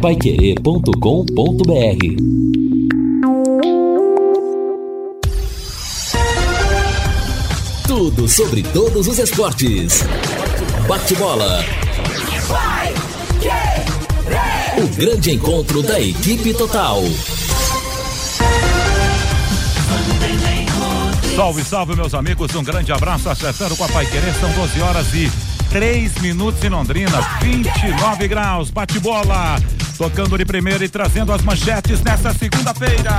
paiquerê.com.br Tudo sobre todos os esportes. Bate-bola. O grande encontro da equipe total. Salve, salve, meus amigos. Um grande abraço. Acertando com a Pai Querer. São 12 horas e 3 minutos em Londrina. 29 graus. Bate-bola. Tocando de primeira e trazendo as manchetes nessa segunda-feira.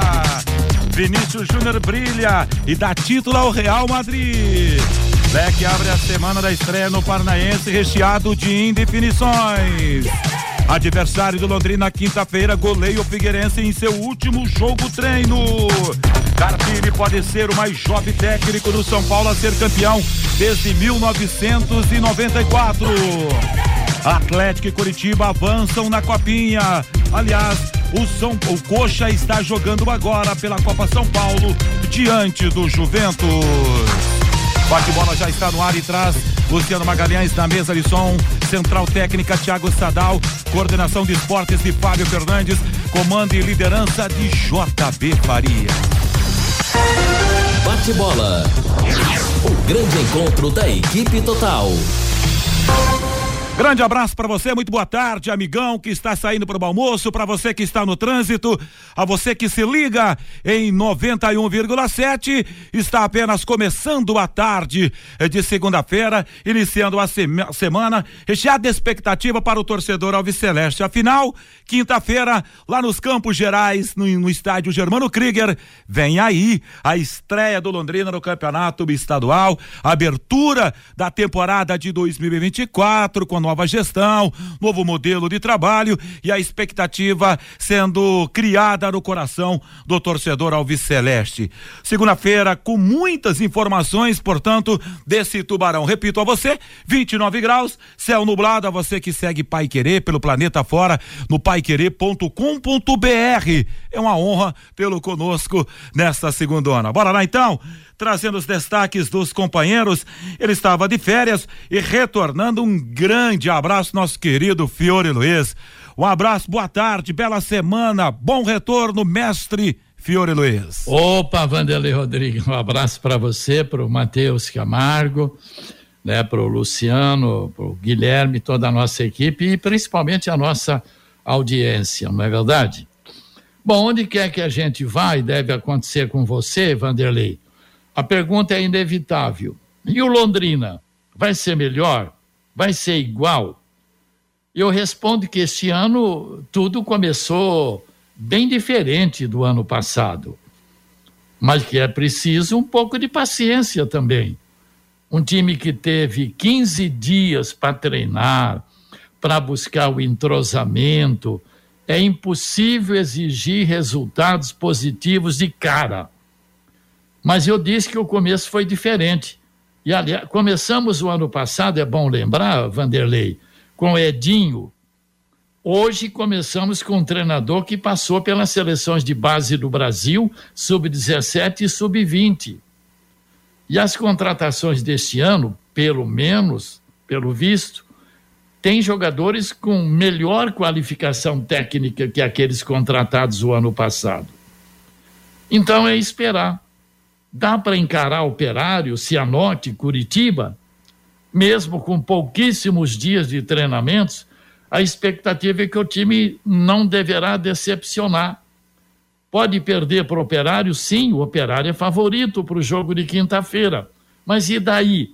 Vinícius Júnior brilha e dá título ao Real Madrid. Leque abre a semana da estreia no Paranaense recheado de indefinições. Adversário do Londrina quinta-feira goleia o Figueirense em seu último jogo treino. Carpini pode ser o mais jovem técnico do São Paulo a ser campeão desde 1994. Atlético e Curitiba avançam na copinha. Aliás, o São o Coxa está jogando agora pela Copa São Paulo diante do Juventus. Bate-bola já está no ar e traz Luciano Magalhães na mesa de som. Central técnica Thiago Sadal. Coordenação de esportes de Fábio Fernandes. Comando e liderança de JB Faria. Bate-bola. O grande encontro da equipe total. Grande abraço para você, muito boa tarde, amigão que está saindo para o almoço, para você que está no trânsito, a você que se liga em 91,7, está apenas começando a tarde de segunda-feira, iniciando a sema, semana recheada de expectativa para o torcedor Alviceleste. Afinal, quinta-feira, lá nos Campos Gerais, no, no estádio Germano Krieger, vem aí a estreia do Londrina no Campeonato Estadual, abertura da temporada de 2024 com nova gestão, novo modelo de trabalho e a expectativa sendo criada no coração do torcedor Alviceleste. Segunda-feira, com muitas informações, portanto, desse tubarão. Repito a você: 29 graus, céu nublado. A você que segue Pai Querer pelo planeta fora, no paiquerer.com.br. É uma honra tê-lo conosco nesta segunda. Bora lá então? Trazendo os destaques dos companheiros. Ele estava de férias e retornando um grande abraço, nosso querido Fiore Luiz. Um abraço, boa tarde, bela semana, bom retorno, mestre Fiore Luiz. Opa, Vanderlei Rodrigues, um abraço para você, para o Matheus Camargo, né, para o Luciano, para o Guilherme, toda a nossa equipe e principalmente a nossa audiência, não é verdade? Bom, onde quer que a gente vá e deve acontecer com você, Vanderlei, a pergunta é inevitável. E o Londrina? Vai ser melhor? Vai ser igual? Eu respondo que este ano tudo começou bem diferente do ano passado. Mas que é preciso um pouco de paciência também. Um time que teve 15 dias para treinar, para buscar o entrosamento, é impossível exigir resultados positivos de cara. Mas eu disse que o começo foi diferente. E aliás, começamos o ano passado, é bom lembrar, Vanderlei, com Edinho. Hoje começamos com um treinador que passou pelas seleções de base do Brasil, sub-17 e sub-20. E as contratações deste ano, pelo menos, pelo visto, tem jogadores com melhor qualificação técnica que aqueles contratados o ano passado. Então é esperar. Dá para encarar Operário, Cianorte, Curitiba? Mesmo com pouquíssimos dias de treinamentos, a expectativa é que o time não deverá decepcionar. Pode perder para o Operário? Sim, o Operário é favorito para o jogo de quinta-feira. Mas e daí?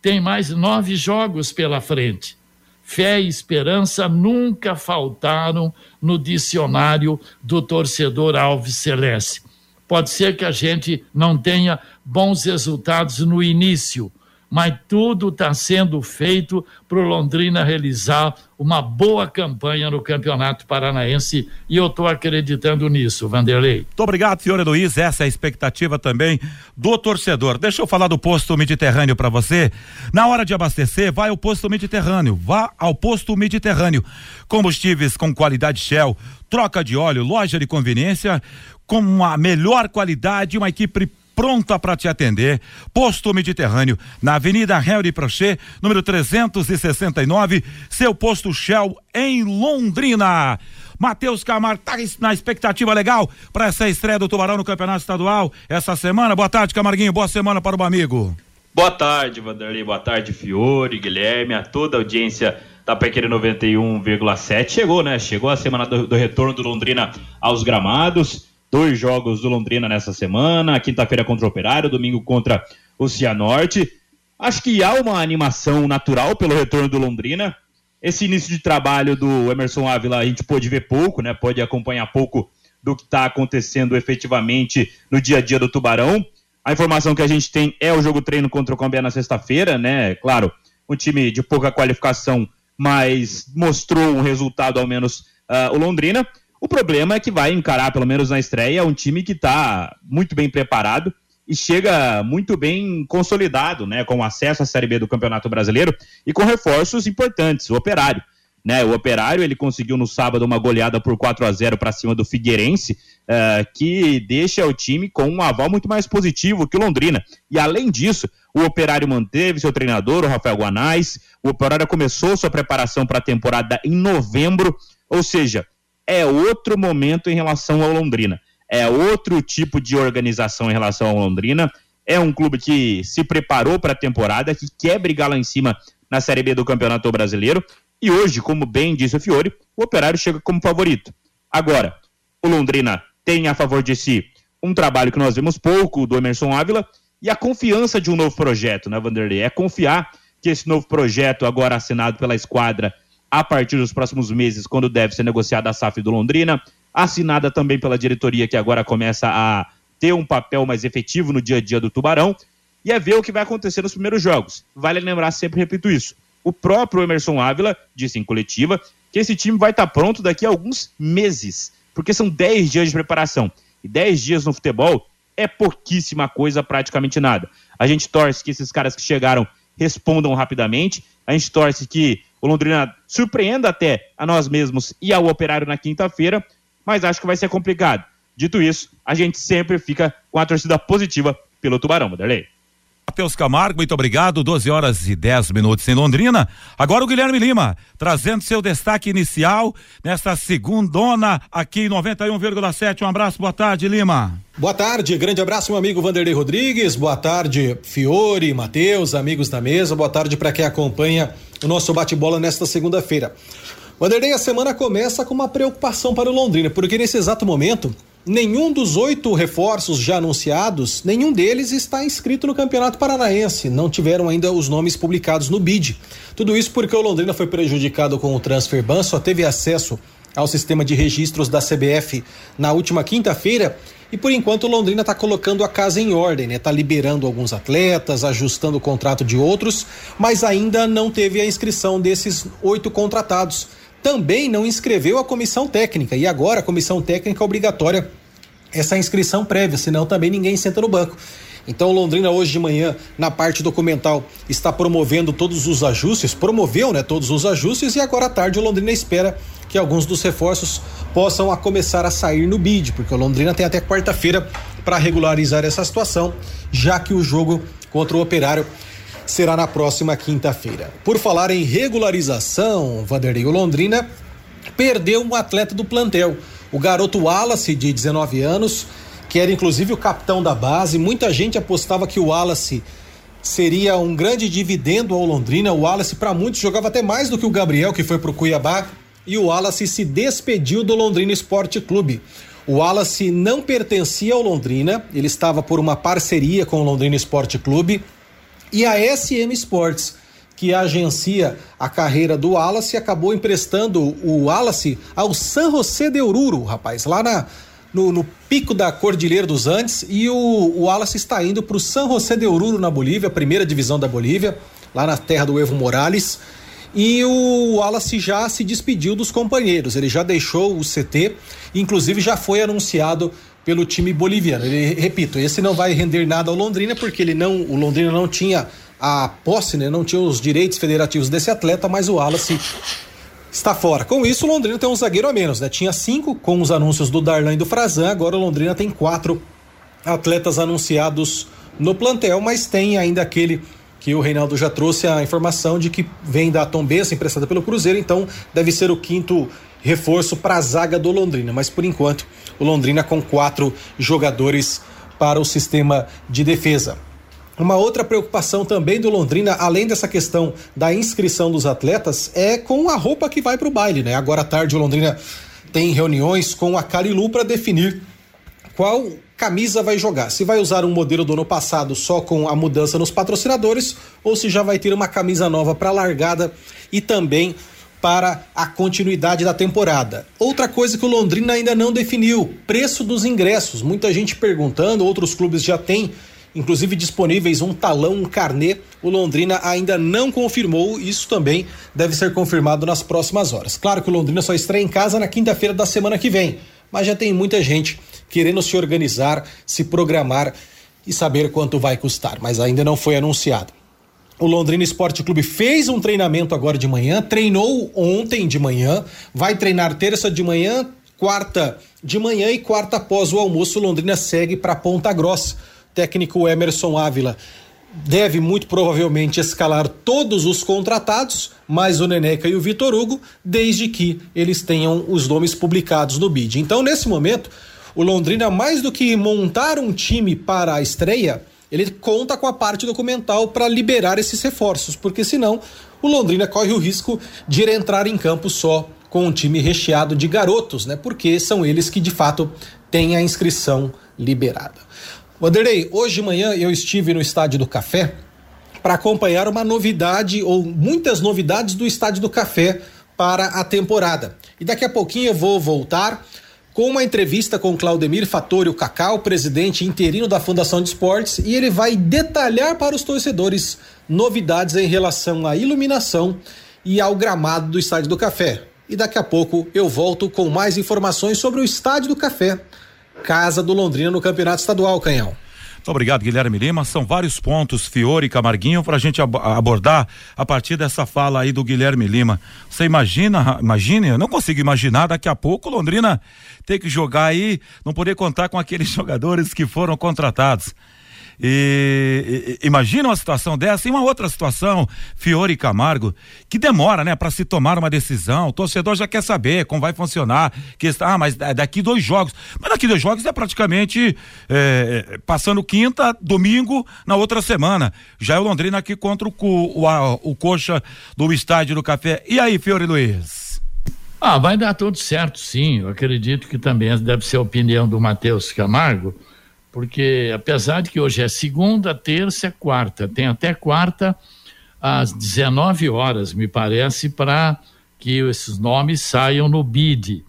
Tem mais nove jogos pela frente. Fé e esperança nunca faltaram no dicionário do torcedor Alves Celeste. Pode ser que a gente não tenha bons resultados no início, mas tudo está sendo feito para o Londrina realizar uma boa campanha no Campeonato Paranaense e eu estou acreditando nisso, Vanderlei. Muito obrigado, senhor Luiz. Essa é a expectativa também do torcedor. Deixa eu falar do posto Mediterrâneo para você. Na hora de abastecer, vai ao posto Mediterrâneo. Vá ao posto Mediterrâneo. Combustíveis com qualidade Shell, troca de óleo, loja de conveniência com a melhor qualidade, uma equipe pronta para te atender. Posto Mediterrâneo, na Avenida Henry Prochet, número 369, seu posto Shell em Londrina. Matheus Camargo, tá na expectativa legal para essa estreia do Tubarão no Campeonato Estadual essa semana? Boa tarde, Camarguinho. Boa semana para o amigo. Boa tarde, Vanderlei. Boa tarde, Fiore, Guilherme, a toda a audiência da Pequena 91,7. Chegou, né? Chegou a semana do, do, retorno do Londrina aos gramados. Dois jogos do Londrina nessa semana. Quinta-feira contra o Operário, domingo contra o Cianorte. Acho que há uma animação natural pelo retorno do Londrina. Esse início de trabalho do Emerson Ávila a gente pôde ver pouco, né? Pode acompanhar pouco do que está acontecendo efetivamente no dia a dia do Tubarão. A informação que a gente tem é o jogo treino contra o Combé na sexta-feira, né? Claro, um time de pouca qualificação, mas mostrou um resultado, ao menos, uh, o Londrina. O problema é que vai encarar, pelo menos na estreia, um time que está muito bem preparado e chega muito bem consolidado, né? Com acesso à Série B do Campeonato Brasileiro e com reforços importantes, o Operário. Né, o Operário ele conseguiu no sábado uma goleada por 4 a 0 para cima do Figueirense, uh, que deixa o time com um aval muito mais positivo que o Londrina. E além disso, o Operário manteve seu treinador, o Rafael Guanais. O Operário começou sua preparação para a temporada em novembro, ou seja, é outro momento em relação ao Londrina. É outro tipo de organização em relação ao Londrina. É um clube que se preparou para a temporada, que quer brigar lá em cima na Série B do Campeonato Brasileiro e hoje, como bem disse o Fiore, o Operário chega como favorito. Agora, o Londrina tem a favor de si um trabalho que nós vemos pouco do Emerson Ávila e a confiança de um novo projeto, né, Vanderlei? É confiar que esse novo projeto, agora assinado pela esquadra, a partir dos próximos meses, quando deve ser negociada a SAF do Londrina, assinada também pela diretoria, que agora começa a ter um papel mais efetivo no dia a dia do Tubarão, e é ver o que vai acontecer nos primeiros jogos. Vale lembrar, sempre repito isso, o próprio Emerson Ávila disse em coletiva que esse time vai estar pronto daqui a alguns meses, porque são 10 dias de preparação. E 10 dias no futebol é pouquíssima coisa, praticamente nada. A gente torce que esses caras que chegaram respondam rapidamente. A gente torce que o Londrina surpreenda até a nós mesmos e ao operário na quinta-feira, mas acho que vai ser complicado. Dito isso, a gente sempre fica com a torcida positiva pelo Tubarão, Maderlei. Matheus Camargo, muito obrigado. 12 horas e 10 minutos em Londrina. Agora o Guilherme Lima, trazendo seu destaque inicial nesta segundona aqui em 91,7. Um abraço, boa tarde, Lima. Boa tarde, grande abraço, meu amigo Vanderlei Rodrigues. Boa tarde, Fiore, Matheus, amigos da mesa. Boa tarde para quem acompanha o nosso bate-bola nesta segunda-feira. Vanderlei, a semana começa com uma preocupação para o Londrina, porque nesse exato momento Nenhum dos oito reforços já anunciados, nenhum deles está inscrito no Campeonato Paranaense. Não tiveram ainda os nomes publicados no BID. Tudo isso porque o Londrina foi prejudicado com o transfer ban, só teve acesso ao sistema de registros da CBF na última quinta-feira. E por enquanto o Londrina está colocando a casa em ordem, né? Tá liberando alguns atletas, ajustando o contrato de outros, mas ainda não teve a inscrição desses oito contratados também não inscreveu a comissão técnica e agora a comissão técnica é obrigatória essa inscrição prévia, senão também ninguém senta no banco. Então, Londrina hoje de manhã, na parte documental, está promovendo todos os ajustes, promoveu, né, todos os ajustes e agora à tarde o Londrina espera que alguns dos reforços possam a começar a sair no bid, porque o Londrina tem até quarta-feira para regularizar essa situação, já que o jogo contra o Operário será na próxima quinta-feira. Por falar em regularização, Vanderlei Londrina perdeu um atleta do plantel, o garoto Wallace, de 19 anos, que era inclusive o capitão da base. Muita gente apostava que o Wallace seria um grande dividendo ao Londrina. O Wallace, para muitos, jogava até mais do que o Gabriel, que foi para o Cuiabá. E o Wallace se despediu do Londrina Esporte Clube. O Wallace não pertencia ao Londrina, ele estava por uma parceria com o Londrina Esporte Clube. E a SM Sports, que agencia a carreira do Wallace, acabou emprestando o Wallace ao San José de Oruro, rapaz, lá na, no, no, pico da Cordilheira dos Andes. E o, o Wallace está indo para o San José de Oruro, na Bolívia, primeira divisão da Bolívia, lá na terra do Evo Morales. E o Wallace já se despediu dos companheiros, ele já deixou o CT, inclusive já foi anunciado pelo time boliviano. Ele, repito, esse não vai render nada ao Londrina porque ele não, o Londrina não tinha a posse, né, não tinha os direitos federativos desse atleta, mas o Wallace está fora. Com isso, o Londrina tem um zagueiro a menos, né? Tinha cinco com os anúncios do Darlan e do Frazan, agora o Londrina tem quatro atletas anunciados no plantel, mas tem ainda aquele que o Reinaldo já trouxe a informação de que vem da Tombense, emprestada pelo Cruzeiro, então deve ser o quinto reforço para a zaga do Londrina, mas por enquanto o Londrina com quatro jogadores para o sistema de defesa. Uma outra preocupação também do Londrina, além dessa questão da inscrição dos atletas, é com a roupa que vai para o baile, né? Agora à tarde o Londrina tem reuniões com a Carilu para definir qual camisa vai jogar. Se vai usar um modelo do ano passado só com a mudança nos patrocinadores ou se já vai ter uma camisa nova para largada e também para a continuidade da temporada. Outra coisa que o Londrina ainda não definiu: preço dos ingressos. Muita gente perguntando, outros clubes já têm inclusive disponíveis um talão, um carnê. O Londrina ainda não confirmou, isso também deve ser confirmado nas próximas horas. Claro que o Londrina só estreia em casa na quinta-feira da semana que vem, mas já tem muita gente querendo se organizar, se programar e saber quanto vai custar, mas ainda não foi anunciado. O Londrina Esporte Clube fez um treinamento agora de manhã, treinou ontem de manhã, vai treinar terça de manhã, quarta de manhã e quarta após o almoço. O Londrina segue para Ponta Grossa técnico Emerson Ávila deve muito provavelmente escalar todos os contratados, mais o Neneca e o Vitor Hugo, desde que eles tenham os nomes publicados no BID. Então, nesse momento, o Londrina, mais do que montar um time para a estreia, ele conta com a parte documental para liberar esses reforços, porque senão o Londrina corre o risco de ir entrar em campo só com um time recheado de garotos, né? Porque são eles que de fato têm a inscrição liberada. Wanderlei, hoje de manhã eu estive no Estádio do Café para acompanhar uma novidade ou muitas novidades do Estádio do Café para a temporada. E daqui a pouquinho eu vou voltar com uma entrevista com Claudemir Fattori, Cacau, presidente interino da Fundação de Esportes, e ele vai detalhar para os torcedores novidades em relação à iluminação e ao gramado do Estádio do Café. E daqui a pouco eu volto com mais informações sobre o Estádio do Café Casa do Londrina no Campeonato Estadual, Canhão. Muito obrigado, Guilherme Lima. São vários pontos, Fiore e Camarguinho, para a gente ab abordar a partir dessa fala aí do Guilherme Lima. Você imagina, imagine, eu não consigo imaginar daqui a pouco Londrina ter que jogar aí, não poder contar com aqueles jogadores que foram contratados. E, e, imagina uma situação dessa e uma outra situação, Fiore Camargo, que demora, né, para se tomar uma decisão. O torcedor já quer saber como vai funcionar. Que está, ah, mas daqui dois jogos. Mas daqui dois jogos é praticamente é, passando quinta, domingo, na outra semana. Já é o Londrina aqui contra o, o, o Coxa do Estádio do Café. E aí, Fiore Luiz? Ah, vai dar tudo certo, sim. Eu acredito que também deve ser a opinião do Matheus Camargo porque apesar de que hoje é segunda, terça, quarta, tem até quarta às 19 horas, me parece, para que esses nomes saiam no BID.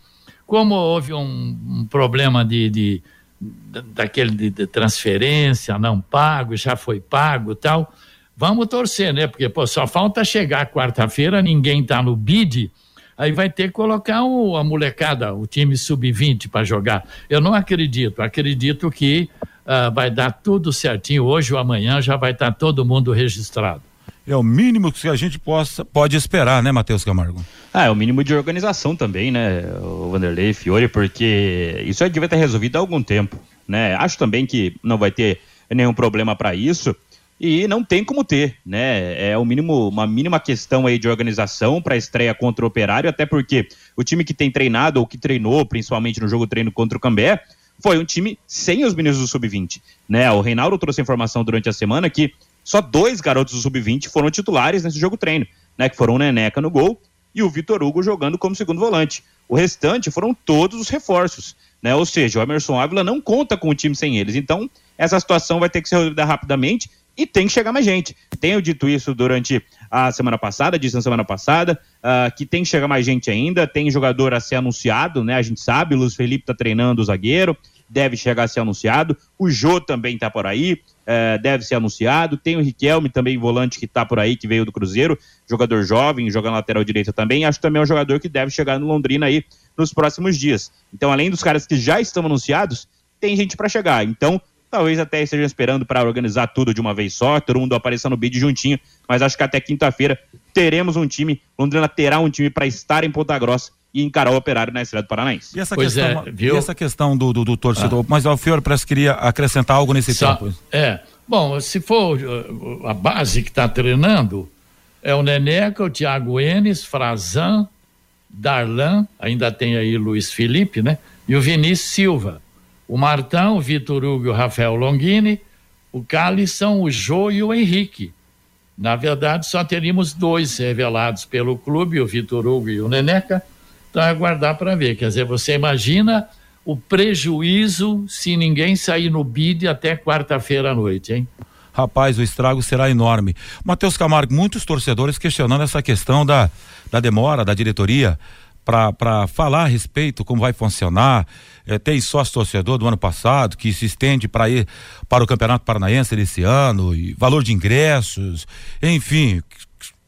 Como houve um, um problema de, de daquele de, de, transferência não pago, já foi pago tal, vamos torcer, né? Porque pô, só falta chegar quarta-feira, ninguém está no BID aí vai ter que colocar o, a molecada, o time sub-20 para jogar. Eu não acredito, acredito que uh, vai dar tudo certinho. Hoje ou amanhã já vai estar tá todo mundo registrado. É o mínimo que a gente possa, pode esperar, né, Matheus Camargo? Ah, é o mínimo de organização também, né, o Vanderlei Fiore, porque isso já devia ter resolvido há algum tempo, né? Acho também que não vai ter nenhum problema para isso e não tem como ter, né? É o mínimo, uma mínima questão aí de organização para a estreia contra o Operário, até porque o time que tem treinado ou que treinou, principalmente no jogo treino contra o Cambé, foi um time sem os meninos do sub-20, né? O Reinaldo trouxe informação durante a semana que só dois garotos do sub-20 foram titulares nesse jogo treino, né? Que foram o Neneca no gol e o Vitor Hugo jogando como segundo volante. O restante foram todos os reforços, né? Ou seja, o Emerson Ávila não conta com o time sem eles. Então, essa situação vai ter que ser resolvida rapidamente e tem que chegar mais gente. Tenho dito isso durante a semana passada, disse na semana passada, uh, que tem que chegar mais gente ainda, tem jogador a ser anunciado, né? A gente sabe, o Luiz Felipe tá treinando o zagueiro, deve chegar a ser anunciado. O Jô também tá por aí, uh, deve ser anunciado. Tem o Riquelme também, volante, que tá por aí, que veio do Cruzeiro, jogador jovem, jogando lateral direita também. Acho que também é um jogador que deve chegar no Londrina aí nos próximos dias. Então, além dos caras que já estão anunciados, tem gente para chegar. Então, Talvez até estejam esperando para organizar tudo de uma vez só, todo mundo aparecer no bid juntinho, mas acho que até quinta-feira teremos um time, Londrina terá um time para estar em Ponta Grossa e encarar o operário na Estrada do Paranaense. E essa pois questão, é, viu? E essa questão do, do, do torcedor, ah. mas o Fiore parece que queria acrescentar algo nesse Só, tempo. É, bom, se for uh, a base que está treinando, é o Neneca, o Thiago Enes, Frazan, Darlan, ainda tem aí Luiz Felipe, né? E o Vinícius Silva. O Martão, o Vitor Hugo e o Rafael Longini. O Cali são o Jô e o Henrique. Na verdade, só teríamos dois revelados pelo clube, o Vitor Hugo e o Neneca. Então é aguardar para ver. Quer dizer, você imagina o prejuízo se ninguém sair no bid até quarta-feira à noite, hein? Rapaz, o estrago será enorme. Matheus Camargo, muitos torcedores questionando essa questão da, da demora da diretoria para falar a respeito como vai funcionar. É, tem sócio torcedor do ano passado que se estende para ir para o Campeonato Paranaense desse ano, e valor de ingressos, enfim.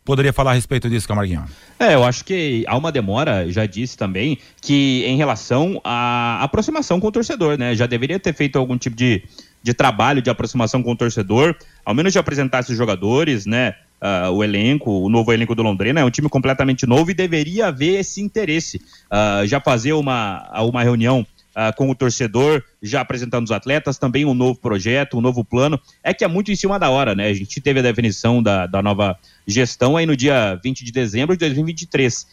Poderia falar a respeito disso, Camarguinho? É, eu acho que há uma demora, já disse também, que em relação à aproximação com o torcedor, né? Já deveria ter feito algum tipo de, de trabalho de aproximação com o torcedor, ao menos de apresentar esses jogadores, né? Uh, o elenco, o novo elenco do Londrina, é um time completamente novo e deveria haver esse interesse. Uh, já fazer uma, uma reunião uh, com o torcedor, já apresentando os atletas, também um novo projeto, um novo plano. É que é muito em cima da hora, né? A gente teve a definição da, da nova gestão aí no dia 20 de dezembro de 2023.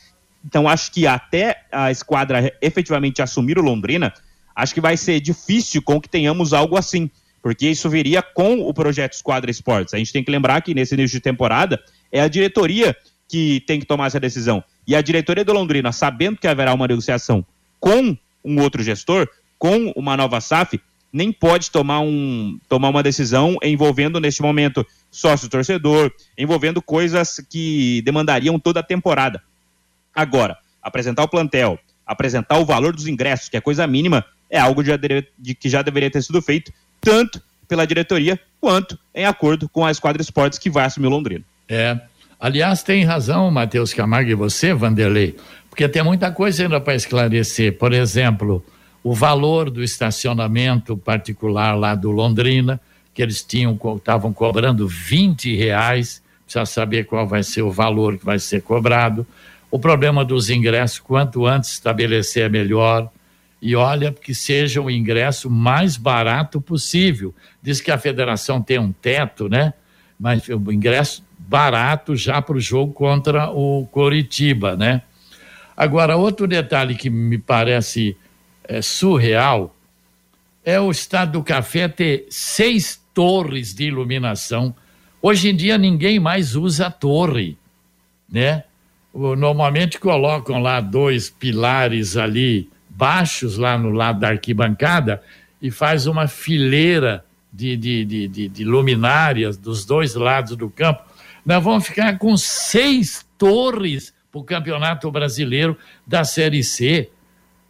Então acho que até a esquadra efetivamente assumir o Londrina, acho que vai ser difícil com que tenhamos algo assim porque isso viria com o projeto Esquadra Esportes. A gente tem que lembrar que nesse início de temporada é a diretoria que tem que tomar essa decisão. E a diretoria do Londrina, sabendo que haverá uma negociação com um outro gestor, com uma nova SAF, nem pode tomar, um, tomar uma decisão envolvendo, neste momento, sócio-torcedor, envolvendo coisas que demandariam toda a temporada. Agora, apresentar o plantel, apresentar o valor dos ingressos, que é coisa mínima, é algo de, de, que já deveria ter sido feito tanto pela diretoria quanto em acordo com a Esquadra Esportes que vai assumir o Londrina. É. Aliás, tem razão, Matheus Camargo e você, Vanderlei, porque tem muita coisa ainda para esclarecer. Por exemplo, o valor do estacionamento particular lá do Londrina, que eles tinham estavam cobrando 20 reais, precisa saber qual vai ser o valor que vai ser cobrado. O problema dos ingressos, quanto antes estabelecer é melhor e olha que seja o ingresso mais barato possível. Diz que a federação tem um teto, né? Mas o ingresso barato já para o jogo contra o Coritiba, né? Agora, outro detalhe que me parece é, surreal é o Estado do Café ter seis torres de iluminação. Hoje em dia ninguém mais usa torre, né? Normalmente colocam lá dois pilares ali baixos lá no lado da arquibancada e faz uma fileira de, de, de, de, de luminárias dos dois lados do campo. Nós vamos ficar com seis torres o Campeonato Brasileiro da Série C.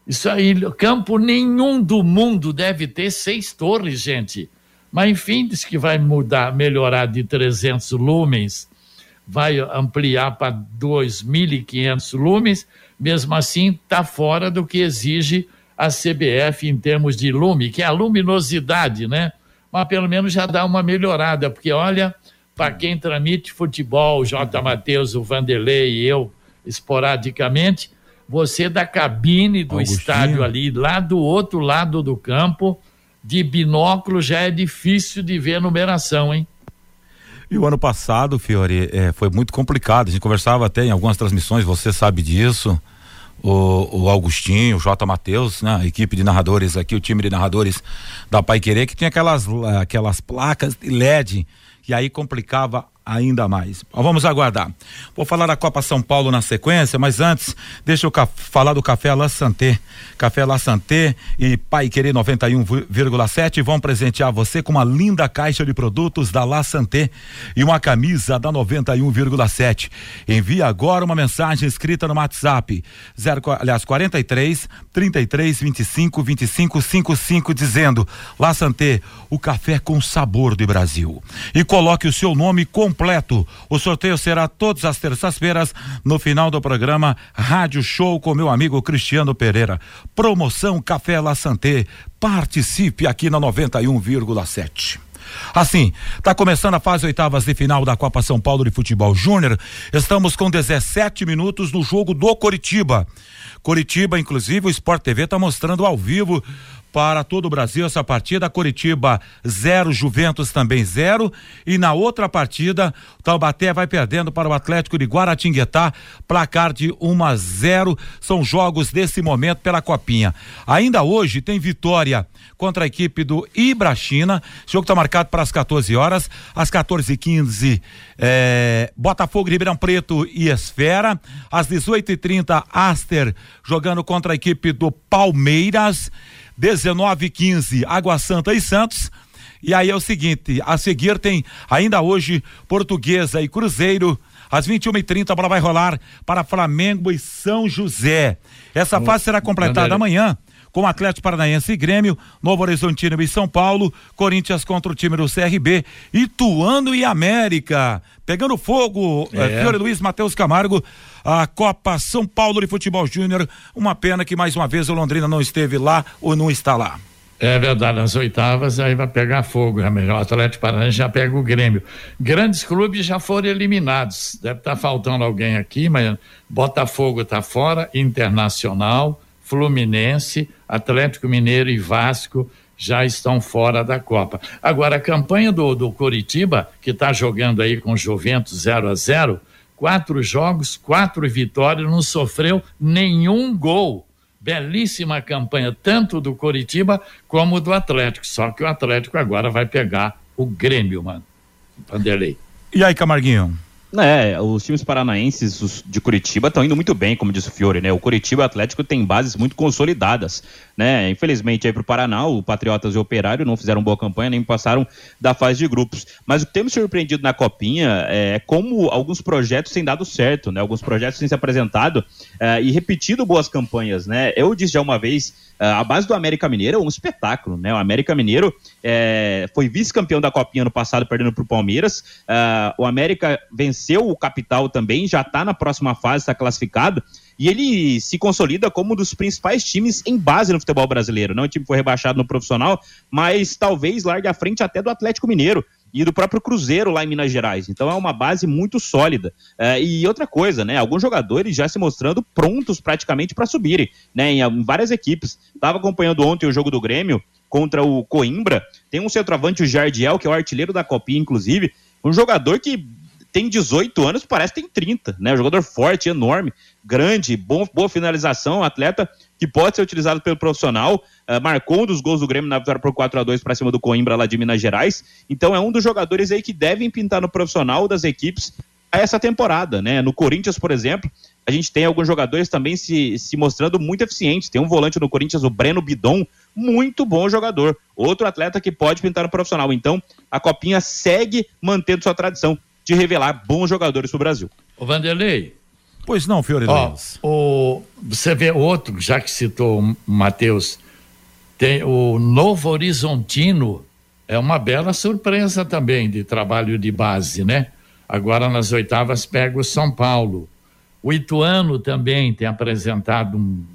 Isso aí, campo nenhum do mundo deve ter seis torres, gente. Mas enfim, diz que vai mudar, melhorar de 300 lumens, vai ampliar para 2.500 lumens mesmo assim está fora do que exige a CBF em termos de lume, que é a luminosidade, né? Mas pelo menos já dá uma melhorada, porque olha, para quem transmite futebol, J. Matheus, o Vanderlei e eu, esporadicamente, você da cabine do Augustinho. estádio ali, lá do outro lado do campo, de binóculo já é difícil de ver a numeração, hein? E o ano passado, Fiore, é, foi muito complicado. A gente conversava até em algumas transmissões, você sabe disso. O, o Augustinho, o J. Matheus, né? A equipe de narradores aqui, o time de narradores da Pai Querer, que tinha aquelas, aquelas placas de LED, que aí complicava ainda mais. vamos aguardar. Vou falar da Copa São Paulo na sequência, mas antes, deixa eu falar do Café La Santé. Café La Santé e Pai Querer 91,7 vão presentear você com uma linda caixa de produtos da La Santé e uma camisa da 91,7. Envie agora uma mensagem escrita no WhatsApp, zero, aliás, 43 33 25 25 55 dizendo La Santé, o café com sabor do Brasil. E coloque o seu nome completo completo. O sorteio será todas as terças-feiras no final do programa Rádio Show com meu amigo Cristiano Pereira. Promoção Café La Santé. Participe aqui na 91,7. Assim, está começando a fase oitavas de final da Copa São Paulo de Futebol Júnior. Estamos com 17 minutos no jogo do Coritiba. Coritiba, inclusive, o Sport TV está mostrando ao vivo para todo o Brasil essa partida. Curitiba 0, Juventus também 0. E na outra partida, Taubaté vai perdendo para o Atlético de Guaratinguetá, placar de 1 a 0. São jogos desse momento pela Copinha. Ainda hoje tem vitória contra a equipe do Ibrachina. O jogo está marcado para as 14 horas. Às 14h15, é, Botafogo, Ribeirão Preto e Esfera. Às 18h30, Aster jogando contra a equipe do Palmeiras. 19:15 Água Santa e Santos. E aí é o seguinte, a seguir tem ainda hoje Portuguesa e Cruzeiro. Às 21h30 a bola vai rolar para Flamengo e São José. Essa fase será completada amanhã com Atlético Paranaense e Grêmio, Novo Horizontino e São Paulo, Corinthians contra o time do CRB, Ituano e América. Pegando fogo, é. Eh, Fiore Luiz Matheus Camargo, a Copa São Paulo de Futebol Júnior. Uma pena que mais uma vez o Londrina não esteve lá ou não está lá. É verdade, nas oitavas aí vai pegar fogo, é melhor. O Atlético Paranaense já pega o Grêmio. Grandes clubes já foram eliminados. Deve estar tá faltando alguém aqui, mas Botafogo está fora, Internacional, Fluminense, Atlético Mineiro e Vasco já estão fora da Copa. Agora, a campanha do, do Coritiba, que está jogando aí com o Juventus 0 a 0 quatro jogos, quatro vitórias, não sofreu nenhum gol. Belíssima campanha, tanto do Coritiba como do Atlético. Só que o Atlético agora vai pegar o Grêmio, mano. Vanderlei. E aí, Camarguinho? É, os times paranaenses de Curitiba estão indo muito bem, como disse o Fiore, né? O Curitiba Atlético tem bases muito consolidadas, né? Infelizmente aí pro Paraná, o Patriotas e o Operário não fizeram boa campanha, nem passaram da fase de grupos. Mas o que tem me surpreendido na Copinha é como alguns projetos têm dado certo, né? Alguns projetos têm se apresentado é, e repetido boas campanhas, né? Eu disse já uma vez a base do América Mineiro é um espetáculo, né? O América Mineiro é, foi vice-campeão da Copinha no passado, perdendo para o Palmeiras. Uh, o América venceu o Capital também, já está na próxima fase, está classificado. E ele se consolida como um dos principais times em base no futebol brasileiro. Não o time foi rebaixado no profissional, mas talvez largue à frente até do Atlético Mineiro e do próprio Cruzeiro lá em Minas Gerais. Então é uma base muito sólida. É, e outra coisa, né? Alguns jogadores já se mostrando prontos praticamente para subirem, né? Em, em, várias equipes. Estava acompanhando ontem o jogo do Grêmio contra o Coimbra. Tem um centroavante, o Jardiel, que é o artilheiro da Copinha, inclusive. Um jogador que tem 18 anos, parece que tem 30, né? Jogador forte, enorme, grande, bom, boa finalização, atleta que pode ser utilizado pelo profissional. Uh, marcou um dos gols do Grêmio na vitória por 4 a 2 para cima do Coimbra lá de Minas Gerais. Então é um dos jogadores aí que devem pintar no profissional das equipes a essa temporada, né? No Corinthians, por exemplo, a gente tem alguns jogadores também se, se mostrando muito eficientes. Tem um volante no Corinthians, o Breno Bidon, muito bom jogador. Outro atleta que pode pintar no profissional. Então, a Copinha segue mantendo sua tradição de revelar bons jogadores para o Brasil. O Vanderlei, Pois não, Fiore Ó, o, Você vê outro, já que citou o Matheus, tem o Novo Horizontino, é uma bela surpresa também de trabalho de base, né? Agora nas oitavas pega o São Paulo. O Ituano também tem apresentado um,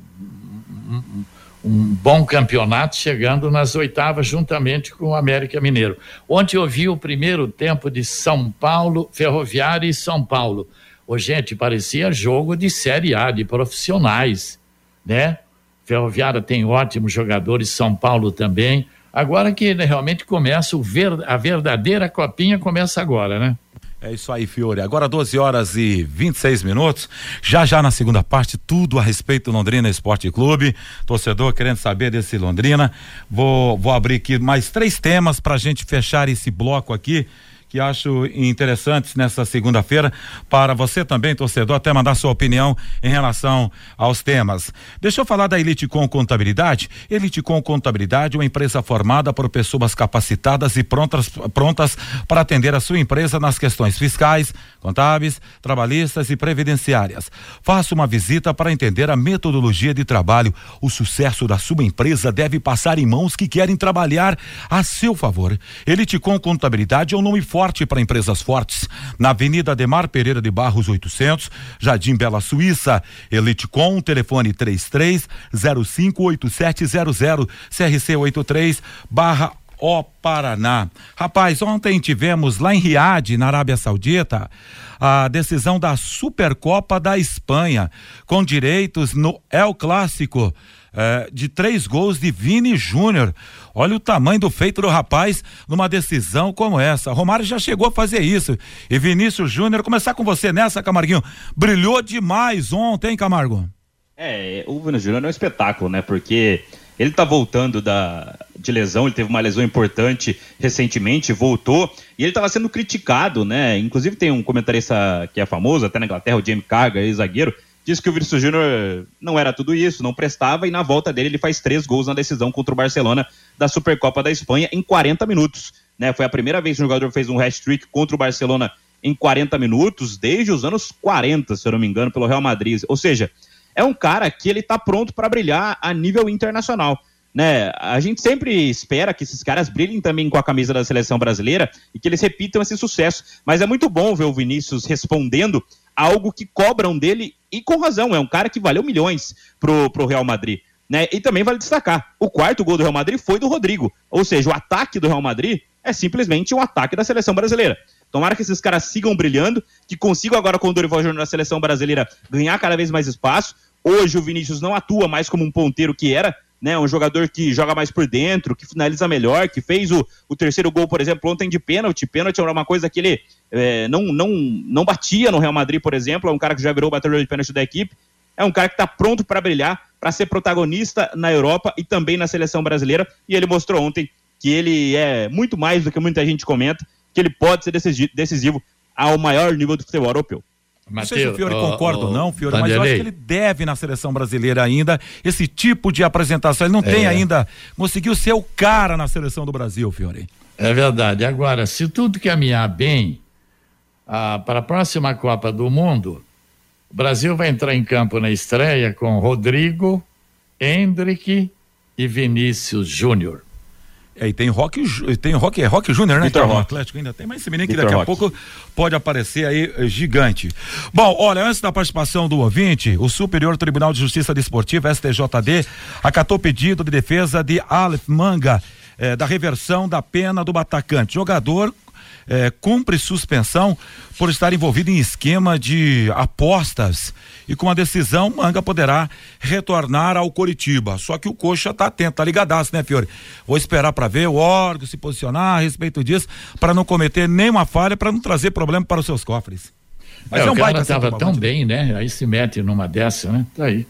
um, um bom campeonato, chegando nas oitavas juntamente com o América Mineiro. Ontem eu vi o primeiro tempo de São Paulo, Ferroviária e São Paulo. Ô, gente, parecia jogo de Série A, de profissionais, né? Ferroviária tem ótimos jogadores, São Paulo também. Agora que né, realmente começa ver, a verdadeira copinha começa agora, né? É isso aí, Fiore. Agora 12 horas e 26 minutos. Já já na segunda parte, tudo a respeito do Londrina Esporte Clube. Torcedor querendo saber desse Londrina. Vou, vou abrir aqui mais três temas para a gente fechar esse bloco aqui que acho interessantes nessa segunda-feira para você também, torcedor, até mandar sua opinião em relação aos temas. Deixa eu falar da Elite Com Contabilidade. Elite Com Contabilidade é uma empresa formada por pessoas capacitadas e prontas, prontas para atender a sua empresa nas questões fiscais, contábeis, trabalhistas e previdenciárias. Faça uma visita para entender a metodologia de trabalho. O sucesso da sua empresa deve passar em mãos que querem trabalhar a seu favor. Elite Com Contabilidade é um nome forte para empresas fortes. Na Avenida Ademar Pereira de Barros 800, Jardim Bela Suíça, Elite Com, telefone 33 058700, CRC 83 barra o Paraná. Rapaz, ontem tivemos lá em Riad, na Arábia Saudita, a decisão da Supercopa da Espanha, com direitos no El Clássico. Eh, de três gols de Vini Júnior. Olha o tamanho do feito do rapaz numa decisão como essa. Romário já chegou a fazer isso. E Vinícius Júnior, começar com você nessa, Camarguinho. Brilhou demais ontem, Camargo? É, o Vinícius Júnior é um espetáculo, né? Porque ele tá voltando da, de lesão, ele teve uma lesão importante recentemente, voltou, e ele estava sendo criticado, né? Inclusive tem um comentarista que é famoso, até na Inglaterra, o Jamie Carragher, ex-zagueiro, disse que o Vinícius Júnior não era tudo isso, não prestava, e na volta dele ele faz três gols na decisão contra o Barcelona da Supercopa da Espanha em 40 minutos. Né? Foi a primeira vez que o jogador fez um hat-trick contra o Barcelona em 40 minutos, desde os anos 40, se eu não me engano, pelo Real Madrid. Ou seja, é um cara que ele está pronto para brilhar a nível internacional. Né? A gente sempre espera que esses caras brilhem também com a camisa da seleção brasileira e que eles repitam esse sucesso. Mas é muito bom ver o Vinícius respondendo algo que cobram dele e com razão, é um cara que valeu milhões pro, pro Real Madrid. Né? E também vale destacar, o quarto gol do Real Madrid foi do Rodrigo. Ou seja, o ataque do Real Madrid é simplesmente um ataque da seleção brasileira. Tomara que esses caras sigam brilhando, que consigam agora com o Dorival Júnior na seleção brasileira ganhar cada vez mais espaço. Hoje o Vinícius não atua mais como um ponteiro que era, né? Um jogador que joga mais por dentro, que finaliza melhor, que fez o, o terceiro gol, por exemplo, ontem de pênalti. Pênalti era uma coisa que ele é, não, não, não batia no Real Madrid, por exemplo. É um cara que já virou o batedor de pênalti da equipe. É um cara que está pronto para brilhar, para ser protagonista na Europa e também na seleção brasileira. E ele mostrou ontem que ele é muito mais do que muita gente comenta, que ele pode ser decisivo ao maior nível do futebol europeu. Mateus, não sei se o Fiore oh, concorda ou oh, não, Fiore, mas eu acho que ele deve na seleção brasileira ainda esse tipo de apresentação. Ele não é. tem ainda, conseguiu ser o cara na seleção do Brasil, Fiore. É verdade. Agora, se tudo caminhar bem, ah, para a próxima Copa do Mundo, o Brasil vai entrar em campo na estreia com Rodrigo, Hendrick e Vinícius Júnior. É, e tem Rock, tem Rock, é Rock Júnior, né? Então, Atlético ainda tem, mas esse menino que daqui a pouco pode aparecer aí eh, gigante. Bom, olha, antes da participação do ouvinte, o Superior Tribunal de Justiça Desportiva, STJD, acatou pedido de defesa de Aleph Manga, eh, da reversão da pena do batacante. Jogador é, cumpre suspensão por estar envolvido em esquema de apostas e com a decisão Manga poderá retornar ao Coritiba. Só que o Coxa está atento, tá ligadaço, né, Fiore? Vou esperar para ver o órgão se posicionar a respeito disso para não cometer nenhuma falha, para não trazer problema para os seus cofres. Mas é, é um o cara estava tão bem, né? Aí se mete numa dessa, né? Tá aí.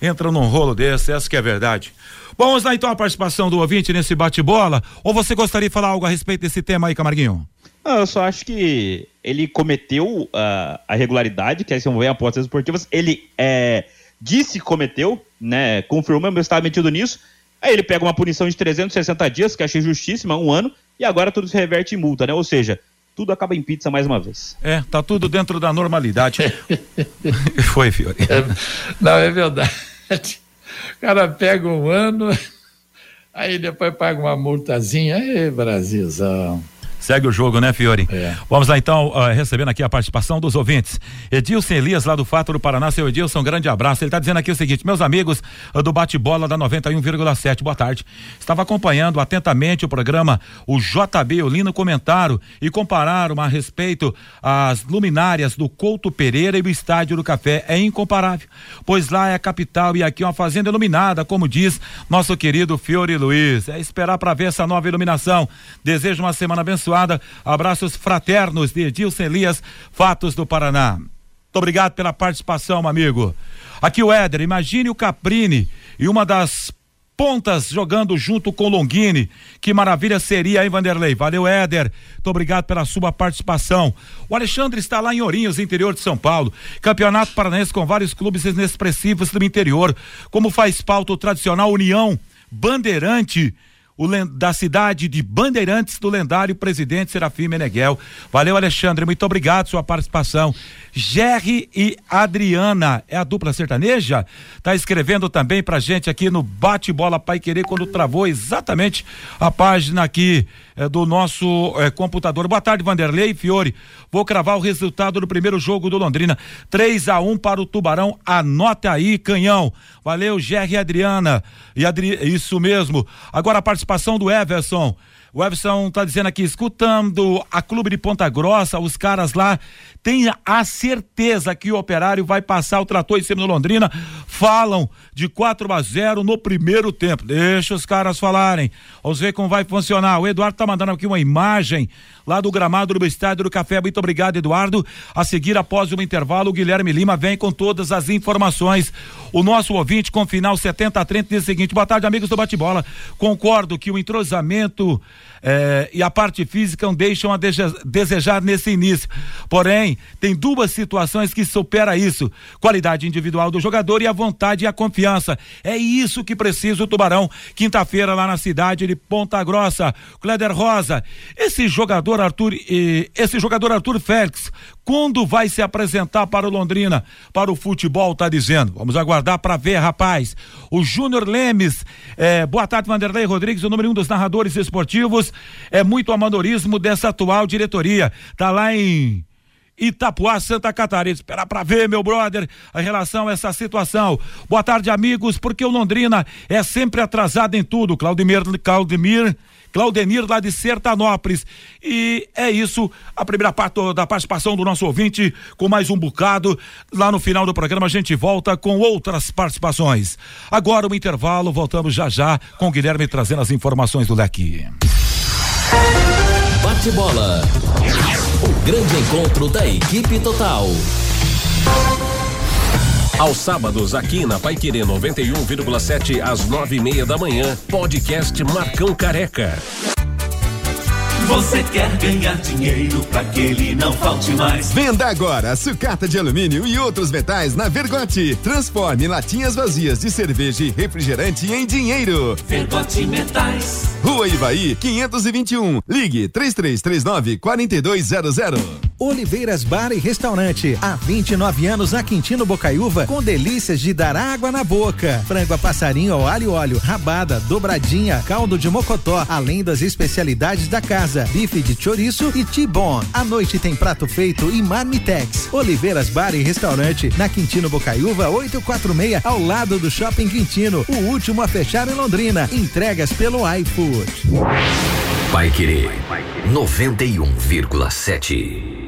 Entra num rolo desse, essa que é verdade. Vamos lá então a participação do ouvinte nesse bate-bola. Ou você gostaria de falar algo a respeito desse tema aí, Camarguinho? Não, eu só acho que ele cometeu uh, a irregularidade, que é se envolver em apostas esportivas. Ele é, disse que cometeu, né? Confirmou, mas estava metido nisso. Aí ele pega uma punição de 360 dias, que achei justíssima, um ano, e agora tudo se reverte em multa, né? Ou seja, tudo acaba em pizza mais uma vez. É, tá tudo dentro da normalidade. Foi, Fiore. É, não, é verdade. O cara pega um ano, aí depois paga uma multazinha. Aí, Brasilzão. Segue o jogo, né, Fiore? É. Vamos lá então, uh, recebendo aqui a participação dos ouvintes. Edilson Elias, lá do Fato do Paraná. Seu Edilson, um grande abraço. Ele está dizendo aqui o seguinte: meus amigos uh, do bate-bola da 91,7, boa tarde. Estava acompanhando atentamente o programa, o JB, o lindo comentário e compararam a respeito às luminárias do Couto Pereira e do Estádio do Café. É incomparável, pois lá é a capital e aqui é uma fazenda iluminada, como diz nosso querido Fiore Luiz. É esperar para ver essa nova iluminação. Desejo uma semana abençoada abençoada. Abraços fraternos de Edilson Elias, Fatos do Paraná. Muito obrigado pela participação, amigo. Aqui o Éder, imagine o Caprini e uma das pontas jogando junto com Longini. Que maravilha seria, hein, Vanderlei? Valeu, Éder. Muito obrigado pela sua participação. O Alexandre está lá em Ourinhos, interior de São Paulo. Campeonato Paranaense com vários clubes inexpressivos do interior. Como faz pauta o tradicional União Bandeirante da cidade de Bandeirantes do lendário presidente Serafim Meneghel. Valeu, Alexandre, muito obrigado sua participação. Jerry e Adriana, é a dupla sertaneja? Tá escrevendo também pra gente aqui no Bate Bola Pai Querer quando travou exatamente a página aqui é, do nosso é, computador. Boa tarde, Vanderlei Fiore. Vou cravar o resultado do primeiro jogo do Londrina. 3 a 1 para o Tubarão. Anota aí, canhão. Valeu, Gerry e Adriana. E Adri... Isso mesmo. Agora a participação do Everson. O Everson tá dizendo aqui, escutando a Clube de Ponta Grossa, os caras lá têm a certeza que o Operário vai passar o trator em cima do Londrina. Falam de 4 a 0 no primeiro tempo. Deixa os caras falarem. Vamos ver como vai funcionar. O Eduardo tá mandando aqui uma imagem lá do gramado do Estádio do Café. Muito obrigado, Eduardo. A seguir, após o intervalo, o Guilherme Lima vem com todas as informações. O nosso ouvinte com final 70 a 30 diz o seguinte: boa tarde, amigos do Bate-Bola. Concordo que o entrosamento eh, e a parte física não deixam a desejar nesse início. Porém, tem duas situações que supera isso: qualidade individual do jogador e a vontade e a confiança. É isso que precisa o Tubarão. Quinta-feira lá na cidade de Ponta Grossa. Cléder Rosa, esse jogador Arthur, esse jogador Arthur Félix, quando vai se apresentar para o Londrina, para o futebol, tá dizendo. Vamos aguardar para ver, rapaz. O Júnior Lemes, eh, boa tarde, Vanderlei Rodrigues, o número um dos narradores esportivos. É muito amadorismo dessa atual diretoria. Tá lá em Itapuá, Santa Catarina. Esperar para ver, meu brother, a relação a essa situação. Boa tarde, amigos, porque o Londrina é sempre atrasado em tudo. Claudemir, Claudemir, Claudemir lá de Sertanópolis. E é isso, a primeira parte da participação do nosso ouvinte, com mais um bocado. Lá no final do programa a gente volta com outras participações. Agora o intervalo, voltamos já já com o Guilherme trazendo as informações do leque. Bate bola. O grande encontro da equipe total. Aos sábados, aqui na Paiquerê 91,7 às nove e meia da manhã, podcast Marcão Careca. Você quer ganhar dinheiro para que ele não falte mais? Venda agora sucata de alumínio e outros metais na Vergote. Transforme latinhas vazias de cerveja e refrigerante em dinheiro. Vergote Metais. Rua Ivaí, 521. Ligue 3339 4200. Oliveiras Bar e Restaurante. Há 29 anos na Quintino Bocaiúva, com delícias de dar água na boca. Frango a passarinho ao alho e óleo, rabada, dobradinha, caldo de mocotó, além das especialidades da casa, bife de chouriço e T-bone. À noite tem prato feito e marmitex. Oliveiras Bar e Restaurante, na Quintino Bocaiúva 846, ao lado do Shopping Quintino, o último a fechar em Londrina. Entregas pelo iFood. Pai Querer 91,7.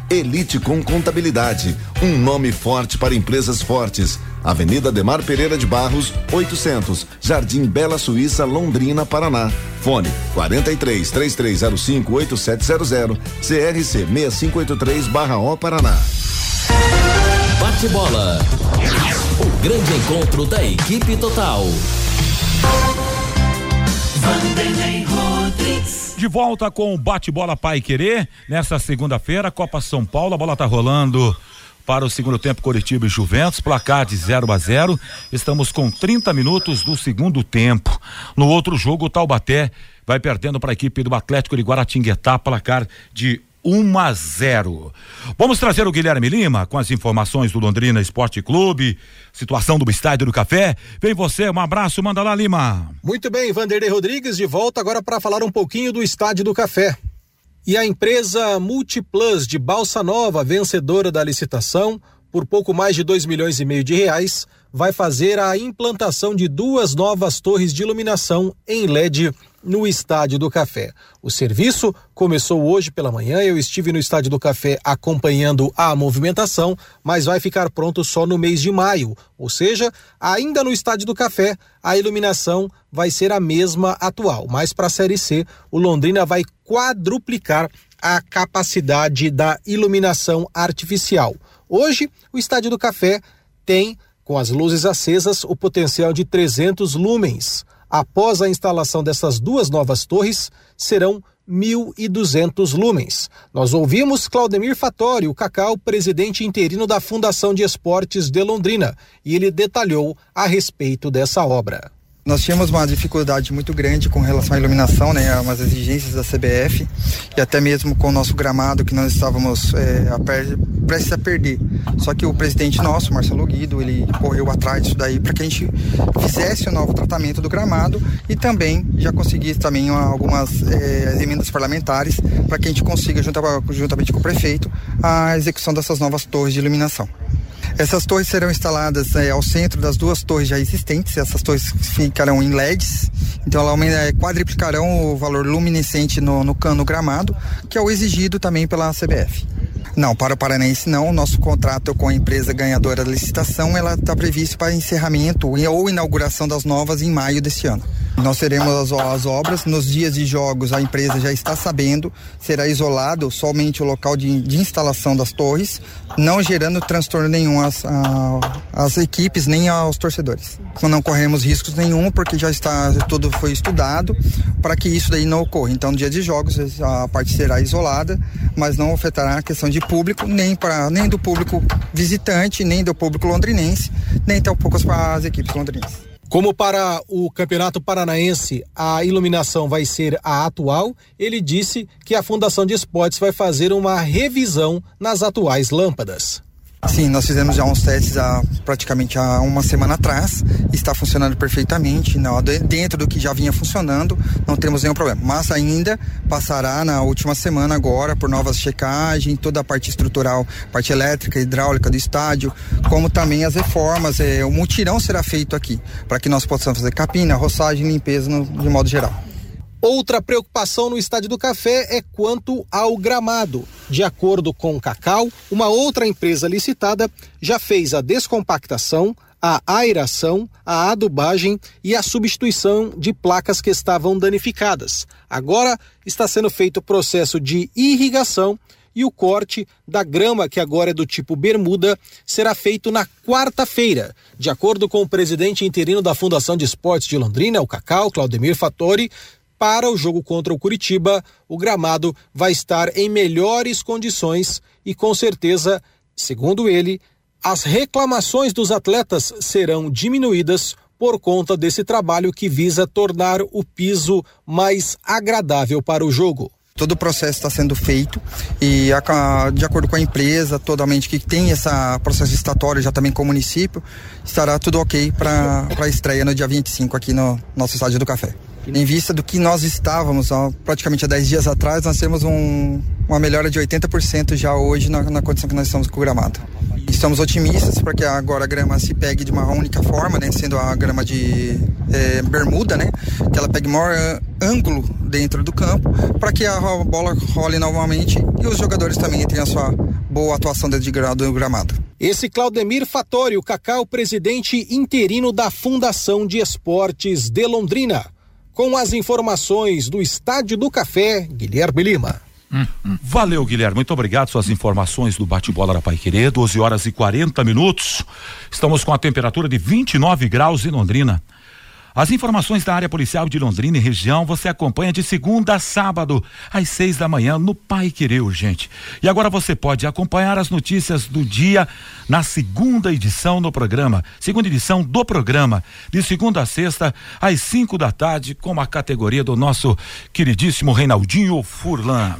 Elite com Contabilidade, um nome forte para empresas fortes. Avenida Demar Pereira de Barros, 800, Jardim Bela Suíça, Londrina, Paraná. Fone 43 3305 8700, CRC 6583/O Paraná. Bate bola. O grande encontro da equipe total. Vanderlei Rodrigues. De volta com o bate-bola Pai Querer, nessa segunda-feira, Copa São Paulo, a bola tá rolando para o segundo tempo Curitiba e Juventus, placar de 0 a 0. Estamos com 30 minutos do segundo tempo. No outro jogo, o Taubaté vai perdendo para a equipe do Atlético de Guaratinguetá, placar de 1 a 0. Vamos trazer o Guilherme Lima com as informações do Londrina Esporte Clube, situação do Estádio do Café. Vem você, um abraço, manda lá, Lima. Muito bem, Vanderlei Rodrigues de volta agora para falar um pouquinho do Estádio do Café. E a empresa Multiplus de Balsa Nova, vencedora da licitação, por pouco mais de 2 milhões e meio de reais, vai fazer a implantação de duas novas torres de iluminação em LED no Estádio do Café. O serviço começou hoje pela manhã, eu estive no Estádio do Café acompanhando a movimentação, mas vai ficar pronto só no mês de maio. Ou seja, ainda no Estádio do Café, a iluminação vai ser a mesma atual, mas para a Série C, o Londrina vai quadruplicar a capacidade da iluminação artificial. Hoje, o Estádio do Café tem, com as luzes acesas, o potencial de 300 lumens. Após a instalação dessas duas novas torres, serão 1.200 lumens. Nós ouvimos Claudemir Fatori, o Cacau, presidente interino da Fundação de Esportes de Londrina, e ele detalhou a respeito dessa obra. Nós tínhamos uma dificuldade muito grande com relação à iluminação, né, umas exigências da CBF e até mesmo com o nosso gramado que nós estávamos é, a per, prestes a perder. Só que o presidente nosso, Marcelo Guido, ele correu atrás disso daí para que a gente fizesse o um novo tratamento do gramado e também já conseguisse também algumas é, emendas parlamentares para que a gente consiga, juntamente com o prefeito, a execução dessas novas torres de iluminação. Essas torres serão instaladas é, ao centro das duas torres já existentes. Essas torres ficarão em LEDs, então elas é, quadriplicarão o valor luminescente no, no cano gramado, que é o exigido também pela CBF. Não, para o Paranaense não. Nosso contrato com a empresa ganhadora da licitação ela está previsto para encerramento ou inauguração das novas em maio deste ano. Nós teremos as, as, obras. Nos dias de jogos, a empresa já está sabendo, será isolado somente o local de, de instalação das torres, não gerando transtorno nenhum às, às equipes nem aos torcedores. Não corremos riscos nenhum, porque já está tudo foi estudado para que isso daí não ocorra. Então, no dia de jogos, a parte será isolada, mas não afetará a questão de público, nem, para, nem do público visitante, nem do público londrinense, nem tampouco para as equipes londrinenses. Como para o Campeonato Paranaense a iluminação vai ser a atual, ele disse que a Fundação de Esportes vai fazer uma revisão nas atuais lâmpadas. Sim, nós fizemos já uns testes há praticamente há uma semana atrás. Está funcionando perfeitamente, não, dentro do que já vinha funcionando, não temos nenhum problema. Mas ainda passará na última semana agora por novas checagens, toda a parte estrutural, parte elétrica, hidráulica do estádio, como também as reformas. É, o mutirão será feito aqui, para que nós possamos fazer capina, roçagem limpeza no, de modo geral. Outra preocupação no Estádio do Café é quanto ao gramado. De acordo com o Cacau, uma outra empresa licitada já fez a descompactação, a aeração, a adubagem e a substituição de placas que estavam danificadas. Agora está sendo feito o processo de irrigação e o corte da grama, que agora é do tipo bermuda, será feito na quarta-feira. De acordo com o presidente interino da Fundação de Esportes de Londrina, o Cacau, Claudemir Fattori, para o jogo contra o Curitiba, o gramado vai estar em melhores condições e com certeza, segundo ele, as reclamações dos atletas serão diminuídas por conta desse trabalho que visa tornar o piso mais agradável para o jogo. Todo o processo está sendo feito e de acordo com a empresa totalmente que tem esse processo estatório já também com o município, estará tudo ok para a estreia no dia 25 aqui no nosso estádio do Café. Em vista do que nós estávamos ó, praticamente há 10 dias atrás, nós temos um, uma melhora de 80% já hoje na, na, condição que nós estamos com o gramado. Estamos otimistas para que agora a grama se pegue de uma única forma, né, sendo a grama de é, bermuda, né, que ela pegue maior uh, ângulo dentro do campo, para que a bola role novamente e os jogadores também tenham a sua boa atuação dentro de, do gramado. Esse Claudemir Fatori, o Cacau, presidente interino da Fundação de Esportes de Londrina. Com as informações do Estádio do Café, Guilherme Lima. Hum, hum. Valeu, Guilherme. Muito obrigado. Suas informações do bate-bola da Pai Querer, 12 horas e 40 minutos. Estamos com a temperatura de 29 graus em Londrina. As informações da área policial de Londrina e região você acompanha de segunda a sábado, às seis da manhã, no Pai Querer Urgente. E agora você pode acompanhar as notícias do dia na segunda edição do programa. Segunda edição do programa, de segunda a sexta, às cinco da tarde, com a categoria do nosso queridíssimo Reinaldinho Furlan.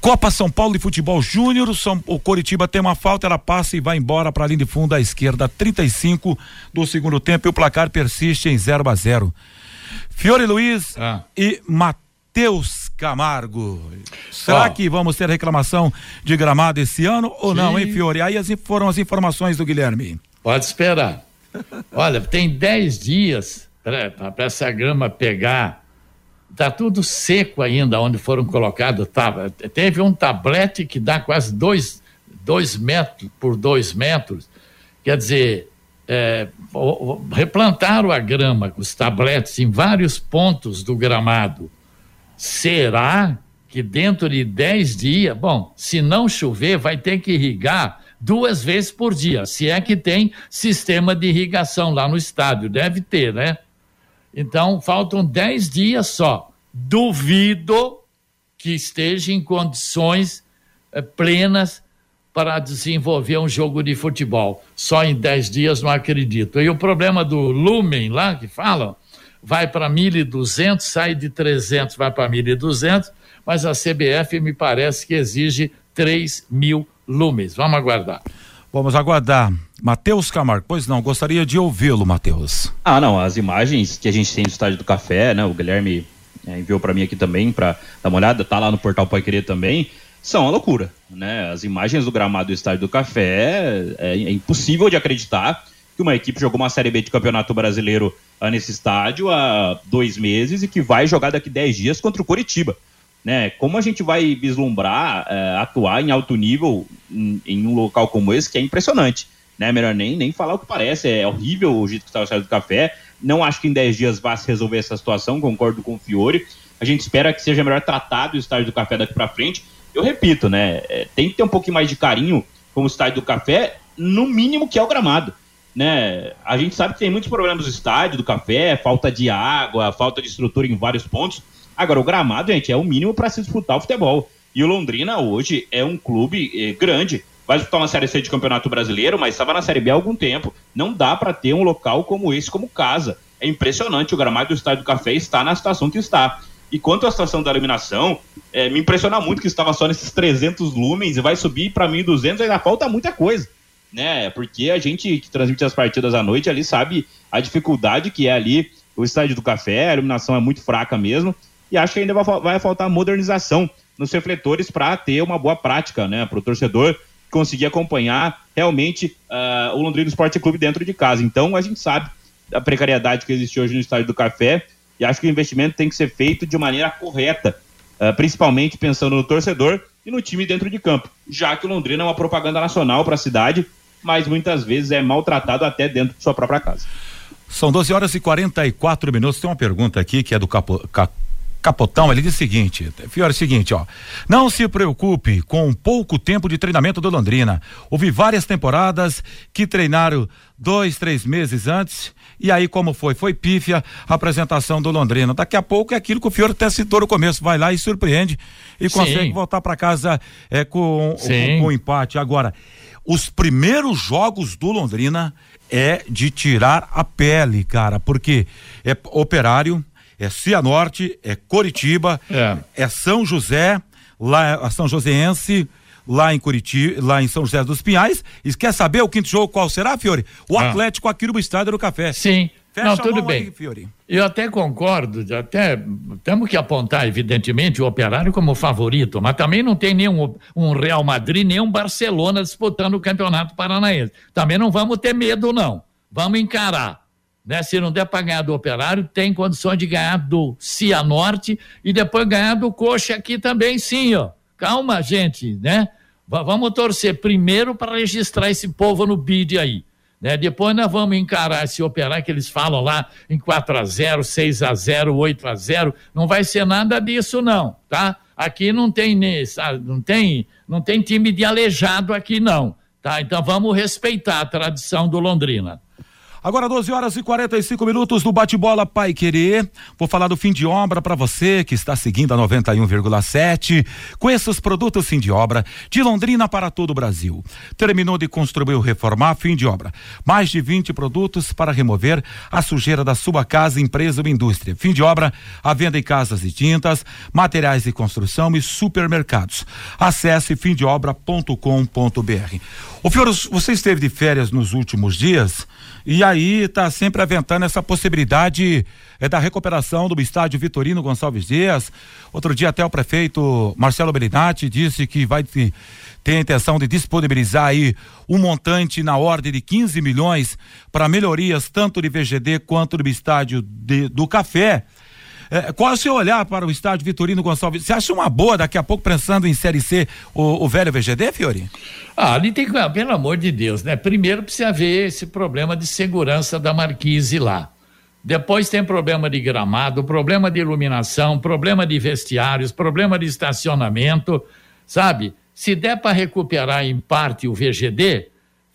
Copa São Paulo de Futebol Júnior, o Coritiba tem uma falta, ela passa e vai embora para a linha de fundo à esquerda, 35 do segundo tempo e o placar persiste em 0 a 0. Fiore Luiz ah. e Matheus Camargo. Será oh. que vamos ter reclamação de gramado esse ano ou Sim. não, hein, Fiore? Aí as, foram as informações do Guilherme. Pode esperar. Olha, tem 10 dias para essa grama pegar Está tudo seco ainda onde foram colocados. Tá, teve um tablete que dá quase dois, dois metros por dois metros. Quer dizer, é, replantaram a grama com os tabletes em vários pontos do gramado. Será que dentro de 10 dias, bom, se não chover, vai ter que irrigar duas vezes por dia, se é que tem sistema de irrigação lá no estádio, deve ter, né? Então, faltam 10 dias só. Duvido que esteja em condições eh, plenas para desenvolver um jogo de futebol. Só em 10 dias não acredito. E o problema do lumen lá que falam, vai para 1.200, sai de 300, vai para 1.200, mas a CBF me parece que exige 3 mil lumes. Vamos aguardar. Vamos aguardar. Matheus Camargo, pois não, gostaria de ouvi-lo, Matheus. Ah, não, as imagens que a gente tem do Estádio do Café, né, o Guilherme é, enviou para mim aqui também para dar uma olhada, tá lá no portal Pai Querer também, são uma loucura, né? As imagens do gramado do Estádio do Café é, é impossível de acreditar que uma equipe jogou uma Série B de Campeonato Brasileiro ah, nesse estádio há dois meses e que vai jogar daqui dez dias contra o Coritiba. Né? Como a gente vai vislumbrar é, atuar em alto nível em, em, um local como esse que é impressionante. Né? Melhor nem, nem falar o que parece, é horrível o jeito que está o Estádio do Café. Não acho que em 10 dias vá se resolver essa situação, concordo com o Fiore. A gente espera que seja melhor tratado o Estádio do Café daqui para frente eu repito, né? É, tem que ter um pouquinho mais de carinho com o estádio do café, no mínimo que é o gramado. Né? A gente sabe que tem muitos problemas no estádio do café, falta de água, falta de estrutura em vários pontos. Agora, o gramado, gente, é o mínimo para se disputar o futebol. E o Londrina hoje é um clube eh, grande. Vai disputar uma Série C de Campeonato Brasileiro, mas estava na Série B há algum tempo. Não dá para ter um local como esse como casa. É impressionante. O gramado do Estádio do Café está na situação que está. E quanto à situação da iluminação, é, me impressiona muito que estava só nesses 300 lumens e vai subir para 1.200, ainda falta muita coisa. Né? Porque a gente que transmite as partidas à noite ali sabe a dificuldade que é ali o estádio do café, a iluminação é muito fraca mesmo. E acho que ainda vai, faltar modernização nos refletores para ter uma boa prática, né? Para o torcedor conseguir acompanhar realmente uh, o Londrina Esporte Clube dentro de casa. Então a gente sabe a precariedade que existe hoje no estádio do café e acho que o investimento tem que ser feito de maneira correta, uh, principalmente pensando no torcedor e no time dentro de campo, já que o Londrina é uma propaganda nacional para a cidade, mas muitas vezes é maltratado até dentro de sua própria casa. São 12 horas e 44 minutos. Tem uma pergunta aqui que é do Capo, Cap, Capotão, ele diz o seguinte, Fiore, é o seguinte, ó, não se preocupe com pouco tempo de treinamento do Londrina. Houve várias temporadas que treinaram dois, três meses antes e aí, como foi? Foi pífia a apresentação do Londrina. Daqui a pouco é aquilo que o Fiore até citou no começo. Vai lá e surpreende e Sim. consegue voltar para casa é, com, com, com empate. Agora, os primeiros jogos do Londrina é de tirar a pele, cara, porque é operário, é Cianorte, é Coritiba, é, é São José, lá é São Joséense, lá em Curitiba, lá em São José dos Pinhais. E quer saber o quinto jogo qual será, Fiore? O ah. Atlético aqui no Estádio do Café. Sim. Fecha Não, tudo bem. Aí, Fiore. Eu até concordo, até temos que apontar, evidentemente, o Operário como favorito, mas também não tem nenhum um Real Madrid, nem um Barcelona disputando o Campeonato Paranaense. Também não vamos ter medo, não. Vamos encarar. Né? Se não der para ganhar do Operário, tem condições de ganhar do Cianorte e depois ganhar do Coxa aqui também, sim, ó. Calma, gente, né? Vamos torcer primeiro para registrar esse povo no BID aí. Né? Depois nós vamos encarar esse operar que eles falam lá em 4 a 0 6 a 0 8 a 0 Não vai ser nada disso, não, tá? Aqui não tem, não tem, não tem time de aleijado aqui, não. Tá? Então vamos respeitar a tradição do Londrina. Agora 12 horas e 45 minutos do bate-bola Pai Querer. Vou falar do fim de obra para você que está seguindo a 91,7. Com esses produtos fim de obra de Londrina para todo o Brasil. Terminou de construir ou reformar, fim de obra. Mais de 20 produtos para remover a sujeira da sua casa, empresa ou indústria. Fim de obra, a venda em casas e tintas, materiais de construção e supermercados. Acesse fimdeobra.com.br. Ô Fioro, você esteve de férias nos últimos dias? E aí está sempre aventando essa possibilidade é, da recuperação do estádio Vitorino Gonçalves Dias. Outro dia até o prefeito Marcelo Belinati disse que vai ter, ter a intenção de disponibilizar aí um montante na ordem de 15 milhões para melhorias tanto de VGD quanto do estádio de, do Café. É, qual é o seu olhar para o estádio Vitorino Gonçalves? Você acha uma boa daqui a pouco pensando em Série C o, o velho VGD, Fiori? Ah, ali tem que, ah, pelo amor de Deus, né? Primeiro precisa ver esse problema de segurança da marquise lá. Depois tem problema de gramado, problema de iluminação, problema de vestiários, problema de estacionamento, sabe? Se der para recuperar em parte o VGD,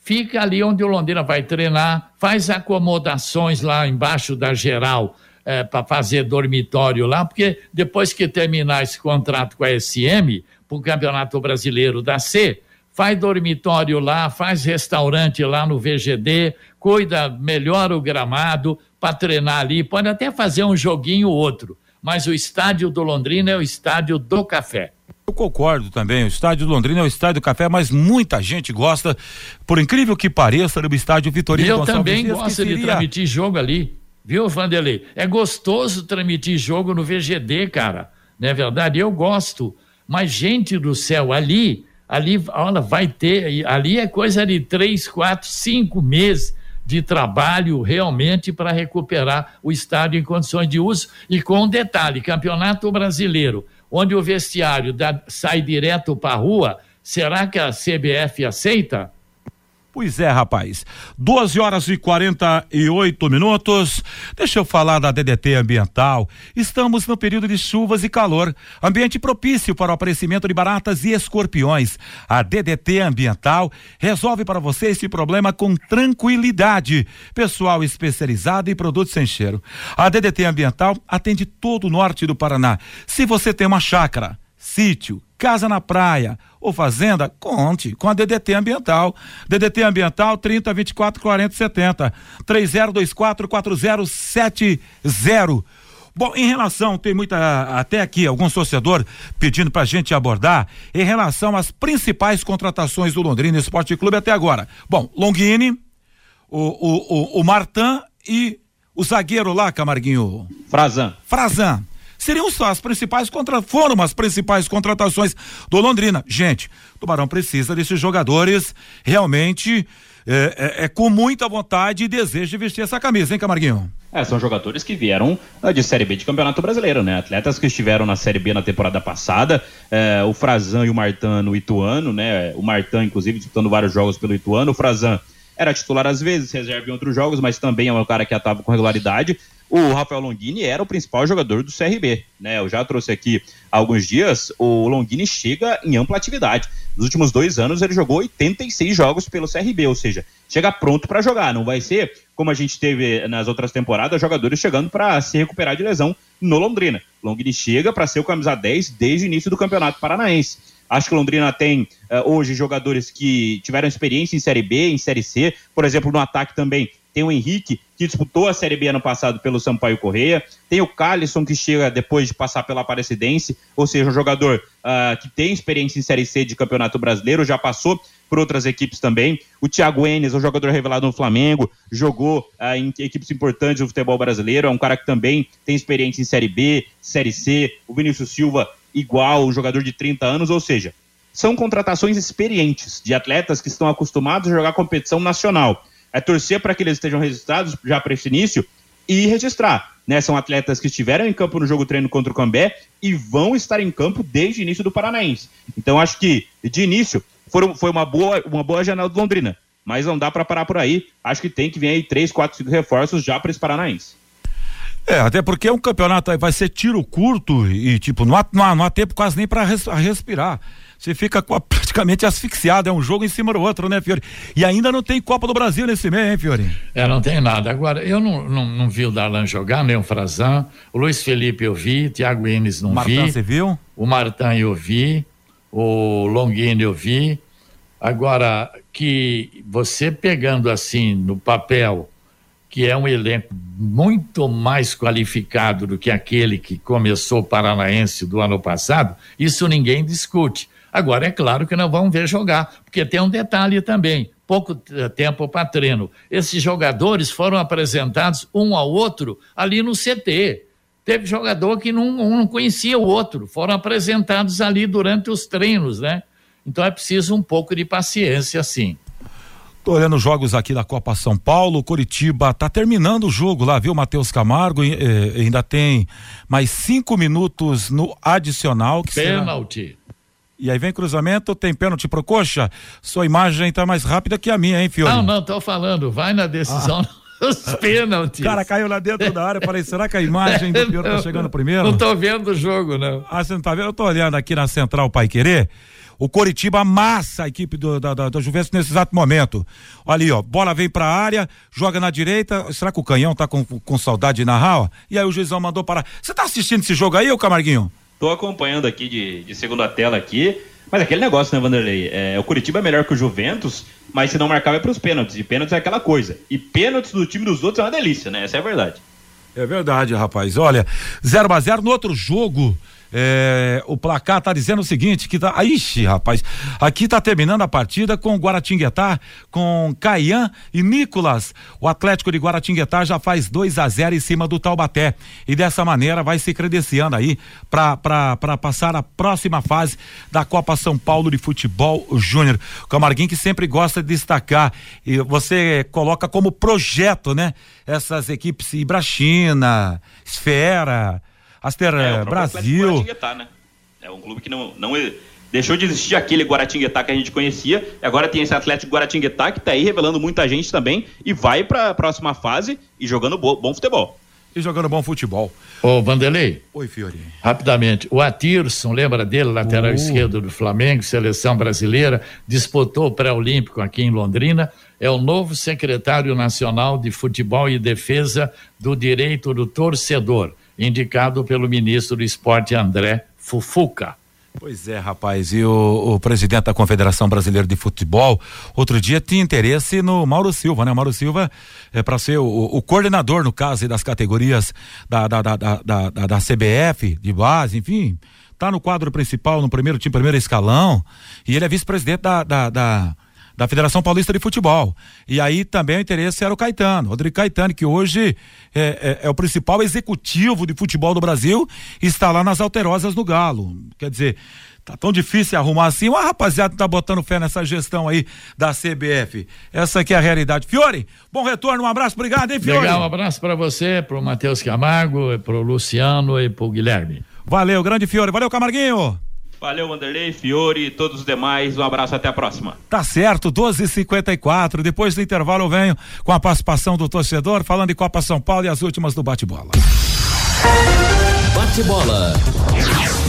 fica ali onde o Londrina vai treinar, faz acomodações lá embaixo da geral é, para fazer dormitório lá, porque depois que terminar esse contrato com a SM, para o Campeonato Brasileiro da C, faz dormitório lá, faz restaurante lá no VGD, cuida, melhora o gramado para treinar ali, pode até fazer um joguinho ou outro, mas o estádio do Londrina é o estádio do café. Eu concordo também, o estádio do Londrina é o estádio do café, mas muita gente gosta, por incrível que pareça, do estádio Vitorino Eu Gonçalves também Dias, gosto de transmitir jogo ali, viu, Vanderlei? É gostoso transmitir jogo no VGD, cara, não é verdade? Eu gosto, mas gente do céu, ali, ali, olha, vai ter, ali é coisa de três, quatro, cinco meses de trabalho realmente para recuperar o estádio em condições de uso e com um detalhe, campeonato brasileiro, onde o vestiário sai direto para a rua, será que a CBF aceita? Pois é, rapaz. 12 horas e 48 minutos. Deixa eu falar da DDT Ambiental. Estamos no período de chuvas e calor. Ambiente propício para o aparecimento de baratas e escorpiões. A DDT Ambiental resolve para você esse problema com tranquilidade. Pessoal especializado em produtos sem cheiro. A DDT Ambiental atende todo o norte do Paraná. Se você tem uma chácara, sítio, casa na praia ou fazenda, conte com a DDT Ambiental. DDT Ambiental 30 24 40 70 3024 4070. Bom, em relação, tem muita, até aqui, alguns torcedor pedindo pra gente abordar, em relação às principais contratações do Londrina Esporte Clube até agora. Bom, Longini, o, o, o, o Martan e o zagueiro lá, Camarguinho. Frazan. Frazan seriam só as principais contra foram as principais contratações do Londrina. Gente, o Tubarão precisa desses jogadores realmente é, é, é, com muita vontade e desejo de vestir essa camisa, hein, Camarguinho? É, são jogadores que vieram uh, de Série B de Campeonato Brasileiro, né? Atletas que estiveram na Série B na temporada passada, é, o Frazan e o Martan no Ituano, né? O Martan, inclusive, disputando vários jogos pelo Ituano, o Frazan era titular às vezes, reserva em outros jogos, mas também é um cara que atuava com regularidade o Rafael Longini era o principal jogador do CRB, né? Eu já trouxe aqui há alguns dias, o Longini chega em ampla atividade. Nos últimos dois anos ele jogou 86 jogos pelo CRB, ou seja, chega pronto para jogar. Não vai ser como a gente teve nas outras temporadas, jogadores chegando para se recuperar de lesão no Londrina. Longini chega para ser o camisa 10 desde o início do Campeonato Paranaense. Acho que Londrina tem uh, hoje jogadores que tiveram experiência em Série B, em Série C. Por exemplo, no ataque também tem o Henrique, que disputou a Série B ano passado pelo Sampaio Correia, tem o Calisson, que chega depois de passar pela Aparecidense, ou seja, um jogador uh, que tem experiência em Série C de Campeonato Brasileiro, já passou por outras equipes também. O Thiago Enes, um jogador revelado no Flamengo, jogou uh, em equipes importantes do futebol brasileiro, é um cara que também tem experiência em Série B, Série C. O Vinícius Silva, igual, um jogador de 30 anos, ou seja, são contratações experientes de atletas que estão acostumados a jogar competição nacional é torcer para que eles estejam registrados já para esse início e registrar. Né? São atletas que estiveram em campo no jogo treino contra o Cambé e vão estar em campo desde o início do Paranaense. Então acho que de início foram, foi uma boa, uma boa janela do Londrina. Mas não dá para parar por aí. Acho que tem que vir aí três, quatro, cinco reforços já para esse Paranaense. É, até porque é um campeonato vai ser tiro curto e, tipo, não há, não há, não há tempo quase nem para res, respirar você fica praticamente asfixiado, é um jogo em cima do outro, né, Fiore? E ainda não tem Copa do Brasil nesse mês, hein, Fiore? É, não tem nada. Agora, eu não, não, não vi o Darlan jogar, nem o Frazan, o Luiz Felipe eu vi, Thiago Enes não Martã, vi. você viu? O Martã eu vi, o Longini eu vi. Agora, que você pegando assim no papel, que é um elenco muito mais qualificado do que aquele que começou o Paranaense do ano passado, isso ninguém discute. Agora, é claro que não vão ver jogar, porque tem um detalhe também: pouco tempo para treino. Esses jogadores foram apresentados um ao outro ali no CT. Teve jogador que não, um não conhecia o outro, foram apresentados ali durante os treinos, né? Então é preciso um pouco de paciência, sim. Tô olhando os jogos aqui da Copa São Paulo, Curitiba tá terminando o jogo lá, viu, Matheus Camargo? Eh, ainda tem mais cinco minutos no adicional. Que Pênalti. Será... E aí vem cruzamento, tem pênalti pro coxa. Sua imagem tá mais rápida que a minha, hein, Fiore? Não, não, tô falando, vai na decisão. Ah. Os pênaltis. O cara caiu lá dentro da área. Falei, será que a imagem do Fiore tá chegando primeiro? Não tô vendo o jogo, não. Ah, você não tá vendo? Eu tô olhando aqui na Central Pai Querer. O Coritiba amassa a equipe do, da, da, da Juventus nesse exato momento. Olha ali, ó. Bola vem pra área, joga na direita. Será que o canhão tá com, com saudade de narrar? Ó? E aí o juizão mandou parar. Você tá assistindo esse jogo aí, ô Camarguinho? Tô acompanhando aqui de, de segunda tela aqui. Mas aquele negócio, né, Vanderlei? É, o Curitiba é melhor que o Juventus, mas se não marcar vai pros pênaltis. E pênaltis é aquela coisa. E pênaltis do time dos outros é uma delícia, né? Essa é a verdade. É verdade, rapaz. Olha, 0 a 0 no outro jogo. É, o placar tá dizendo o seguinte, que tá, ixi, rapaz, aqui tá terminando a partida com Guaratinguetá, com Caian e Nicolas. O Atlético de Guaratinguetá já faz 2 a 0 em cima do Taubaté e dessa maneira vai se credenciando aí para passar a próxima fase da Copa São Paulo de Futebol Júnior. O Camarguinho que sempre gosta de destacar e você coloca como projeto, né? Essas equipes Ibrachina, Esfera, Aster É, o próprio Atlético Brasil. Guaratinguetá, né? É um clube que não, não deixou de existir aquele Guaratinguetá que a gente conhecia. E agora tem esse Atlético Guaratinguetá que tá aí revelando muita gente também e vai para a próxima fase e jogando bo- bom futebol. E jogando bom futebol. Ô, Vanderlei. Oi, Fiori. Rapidamente, o Atirson, lembra dele, lateral Uh. esquerdo do Flamengo, seleção brasileira, disputou o pré-olímpico aqui em Londrina, é o novo secretário nacional de futebol e defesa do direito do torcedor, indicado pelo ministro do esporte André Fufuca. Pois é, rapaz, e o, o presidente da Confederação Brasileira de Futebol, outro dia tinha interesse no Mauro Silva, né? O Mauro Silva é para ser o, o coordenador, no caso, das categorias da, da, da, da, da, da- da CBF, de base, enfim, tá no quadro principal, no primeiro time, primeiro escalão, e ele é vice-presidente da, da, da, da Federação Paulista de Futebol. E aí também o interesse era o Caetano, Rodrigo Caetano, que hoje é, é- é o principal executivo de futebol do Brasil, está lá nas alterosas no Galo. Quer dizer, tá tão difícil arrumar assim, uma rapaziada tá botando fé nessa gestão aí da CBF. Essa aqui é a realidade. Fiore, bom retorno, um abraço, obrigado, hein, Fiore? Legal, um abraço para você, para o Matheus Camargo, para o Luciano e para o Guilherme. Valeu, grande Fiore. Valeu, Camarguinho. Valeu, Vanderlei, Fiore e todos os demais. Um abraço, até a próxima. Tá certo, 12h54. Depois do intervalo eu venho com a participação do torcedor, falando de Copa São Paulo e as últimas do bate-bola. Bate-bola.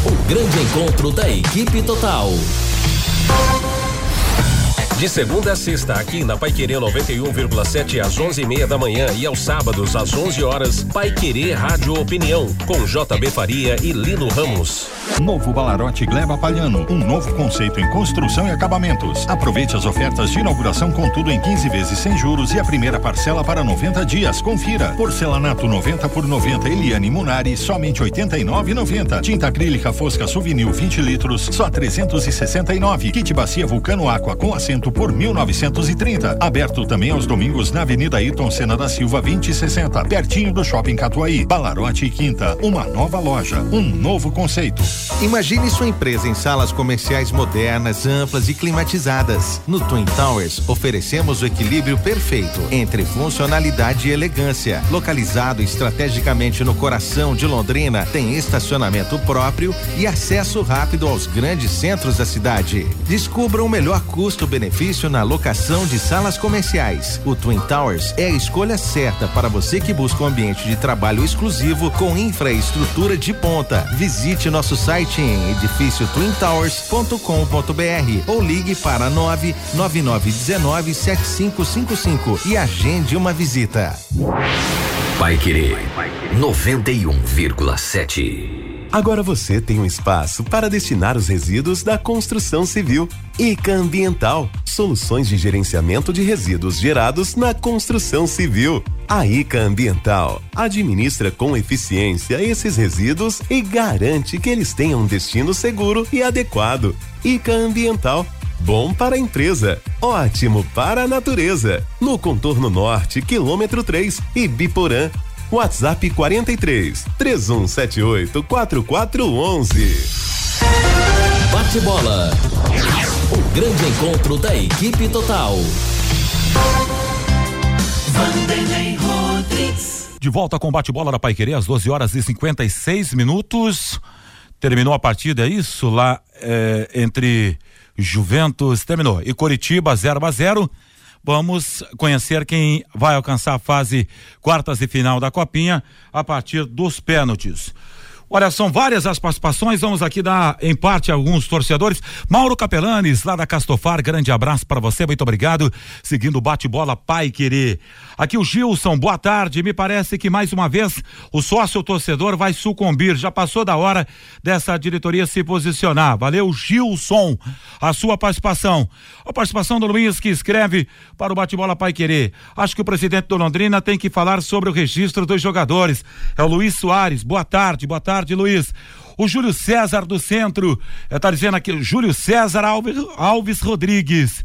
O grande encontro da equipe total. De segunda a sexta, aqui na Paiquerê 91,7 às 11h30 da manhã e aos sábados às 11 horas, Paiquerê Rádio Opinião, com JB Faria e Lino Ramos. Novo Balarote Gleba Palhano, um novo conceito em construção e acabamentos. Aproveite as ofertas de inauguração com tudo em 15 vezes sem juros e a primeira parcela para 90 dias. Confira. Porcelanato 90 por 90 Eliane Munari, somente 89,90. Tinta acrílica Fosca Souvenir 20 litros, só 369. Kit Bacia Vulcano Aqua com assento por 1930. Aberto também aos domingos na Avenida Ayrton Senna da Silva 2060, pertinho do Shopping Catuaí. Balarote e Quinta, uma nova loja, um novo conceito. Imagine sua empresa em salas comerciais modernas, amplas e climatizadas. No Twin Towers, oferecemos o equilíbrio perfeito entre funcionalidade e elegância. Localizado estrategicamente no coração de Londrina, tem estacionamento próprio e acesso rápido aos grandes centros da cidade. Descubra o melhor custo-benefício na locação de salas comerciais. O Twin Towers é a escolha certa para você que busca um ambiente de trabalho exclusivo com infraestrutura de ponta. Visite nosso site em edifício twintowers.com.br ou ligue para 99919 7555 e agende uma visita. Pai Querer 91,7. Agora você tem um espaço para destinar os resíduos da construção civil. ICA Ambiental, soluções de gerenciamento de resíduos gerados na construção civil. A ICA Ambiental administra com eficiência esses resíduos e garante que eles tenham um destino seguro e adequado. ICA Ambiental Bom para a empresa, ótimo para a natureza. No contorno norte, quilômetro 3 e Biporã. WhatsApp 43 3178 4411. Bate-bola. O grande encontro da equipe total. Vanderlei Rodrigues. De volta com o bate-bola da Paiquerê às 12 horas e 56 minutos. Terminou a partida, é isso? Lá é, entre Juventus, terminou. E Coritiba 0 a 0 Vamos conhecer quem vai alcançar a fase quartas e final da Copinha a partir dos pênaltis. Olha, são várias as participações, vamos aqui dar em parte alguns torcedores. Mauro Capelanes, lá da Castofar, grande abraço para você, muito obrigado. Seguindo o bate-bola Pai Querer. Aqui o Gilson, boa tarde. Me parece que mais uma vez o sócio torcedor vai sucumbir. Já passou da hora dessa diretoria se posicionar. Valeu, Gilson, a sua participação. A participação do Luiz que escreve para o bate-bola Pai Querer. Acho que o presidente do Londrina tem que falar sobre o registro dos jogadores. É o Luiz Soares. Boa tarde, boa tarde Luiz. O Júlio César do Centro está dizendo aqui, Júlio César Alves, Alves Rodrigues.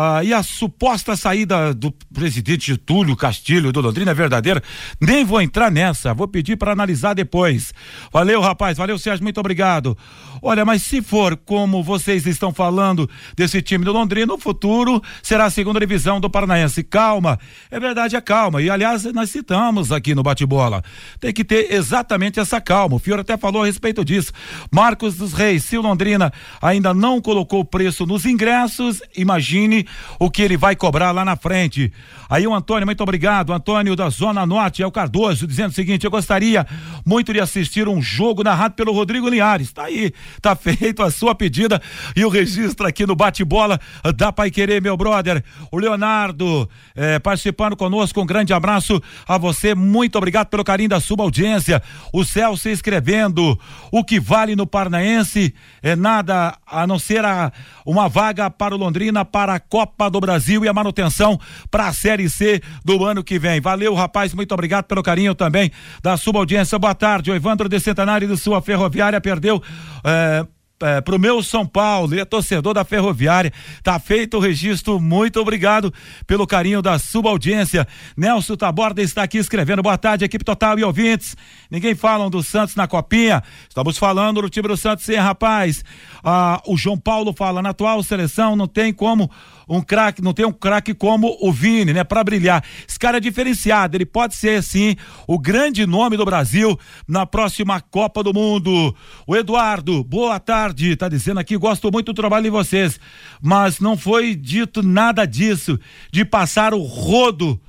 Ah, e a suposta saída do presidente Túlio Castilho do Londrina é verdadeira? Nem vou entrar nessa, vou pedir para analisar depois. Valeu, rapaz, valeu, Sérgio, muito obrigado. Olha, mas se for como vocês estão falando desse time do Londrina, o futuro será a segunda divisão do Paranaense. Calma, é verdade, é calma. E aliás, nós citamos aqui no bate-bola. Tem que ter exatamente essa calma. O Fiore até falou a respeito disso. Marcos dos Reis, se o Londrina ainda não colocou preço nos ingressos, imagine o que ele vai cobrar lá na frente. Aí o Antônio, muito obrigado. Antônio da Zona Norte, é o Cardoso, dizendo o seguinte: eu gostaria muito de assistir um jogo narrado pelo Rodrigo Linhares. Tá aí, tá feito a sua pedida e o registro aqui no bate-bola da Pai Querer, meu brother. O Leonardo eh, participando conosco, um grande abraço a você. Muito obrigado pelo carinho da sua audiência. O Celso escrevendo: o que vale no Paranaense é nada a não ser a, uma vaga para o Londrina para a Copa do Brasil e a manutenção para a Série C do ano que vem. Valeu, rapaz, muito obrigado pelo carinho também da sua audiência. Boa tarde, o Evandro de Centenário de sua Ferroviária perdeu. Eh, Uh, é, pro meu São Paulo, ele é torcedor da Ferroviária. Tá feito o registro. Muito obrigado pelo carinho da sua audiência. Nelson Taborda está aqui escrevendo. Boa tarde, equipe total e ouvintes. Ninguém falam do Santos na copinha. Estamos falando do time do Santos, sim, rapaz. Ah, o João Paulo fala, na atual seleção não tem como um craque, não tem um craque como o Vini, né, para brilhar. Esse cara é diferenciado, ele pode ser sim o grande nome do Brasil na próxima Copa do Mundo. O Eduardo, boa tarde, tá dizendo aqui, gosto muito do trabalho de vocês, mas não foi dito nada disso de passar o rodo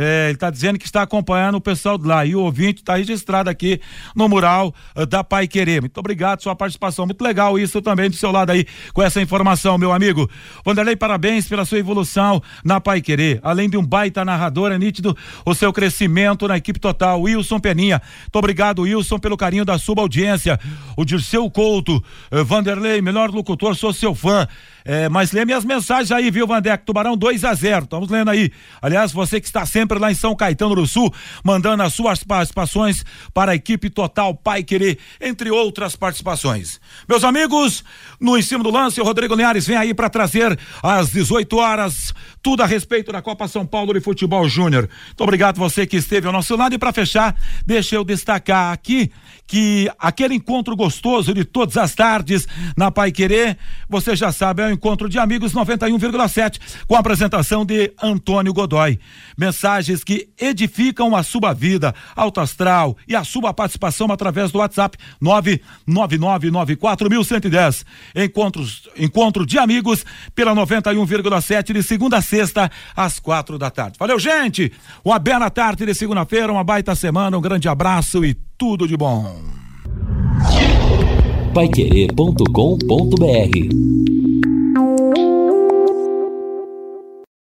é, ele está dizendo que está acompanhando o pessoal de lá. E o ouvinte está registrado aqui no mural uh, da Pai Querer. Muito obrigado sua participação. Muito legal isso também do seu lado aí, com essa informação, meu amigo. Vanderlei, parabéns pela sua evolução na Pai Querer. Além de um baita narrador, é nítido o seu crescimento na equipe total. Wilson Peninha. Muito obrigado, Wilson, pelo carinho da sua audiência. O Dirceu Couto. Uh, Vanderlei, melhor locutor, sou seu fã. É, mas lê minhas mensagens aí, viu, Vandeco? Tubarão 2 a 0 Estamos lendo aí. Aliás, você que está sempre lá em São Caetano do Sul, mandando as suas participações para a equipe Total Pai Querer, entre outras participações. Meus amigos, no em cima do lance, o Rodrigo Linhares vem aí para trazer às 18 horas tudo a respeito da Copa São Paulo de Futebol Júnior. Muito obrigado você que esteve ao nosso lado e para fechar, deixa eu destacar aqui que aquele encontro gostoso de todas as tardes na Pai Querer, você já sabe, é o encontro de amigos 91,7 com a apresentação de Antônio Godoy. Mensagens que edificam a sua vida, alto astral e a sua participação através do WhatsApp 99994110. Encontros, encontro de amigos pela 91,7 de segunda a sexta às quatro da tarde. Valeu, gente! Uma bela tarde de segunda-feira, uma baita semana, um grande abraço e tudo de bom. Paiquerê.com.br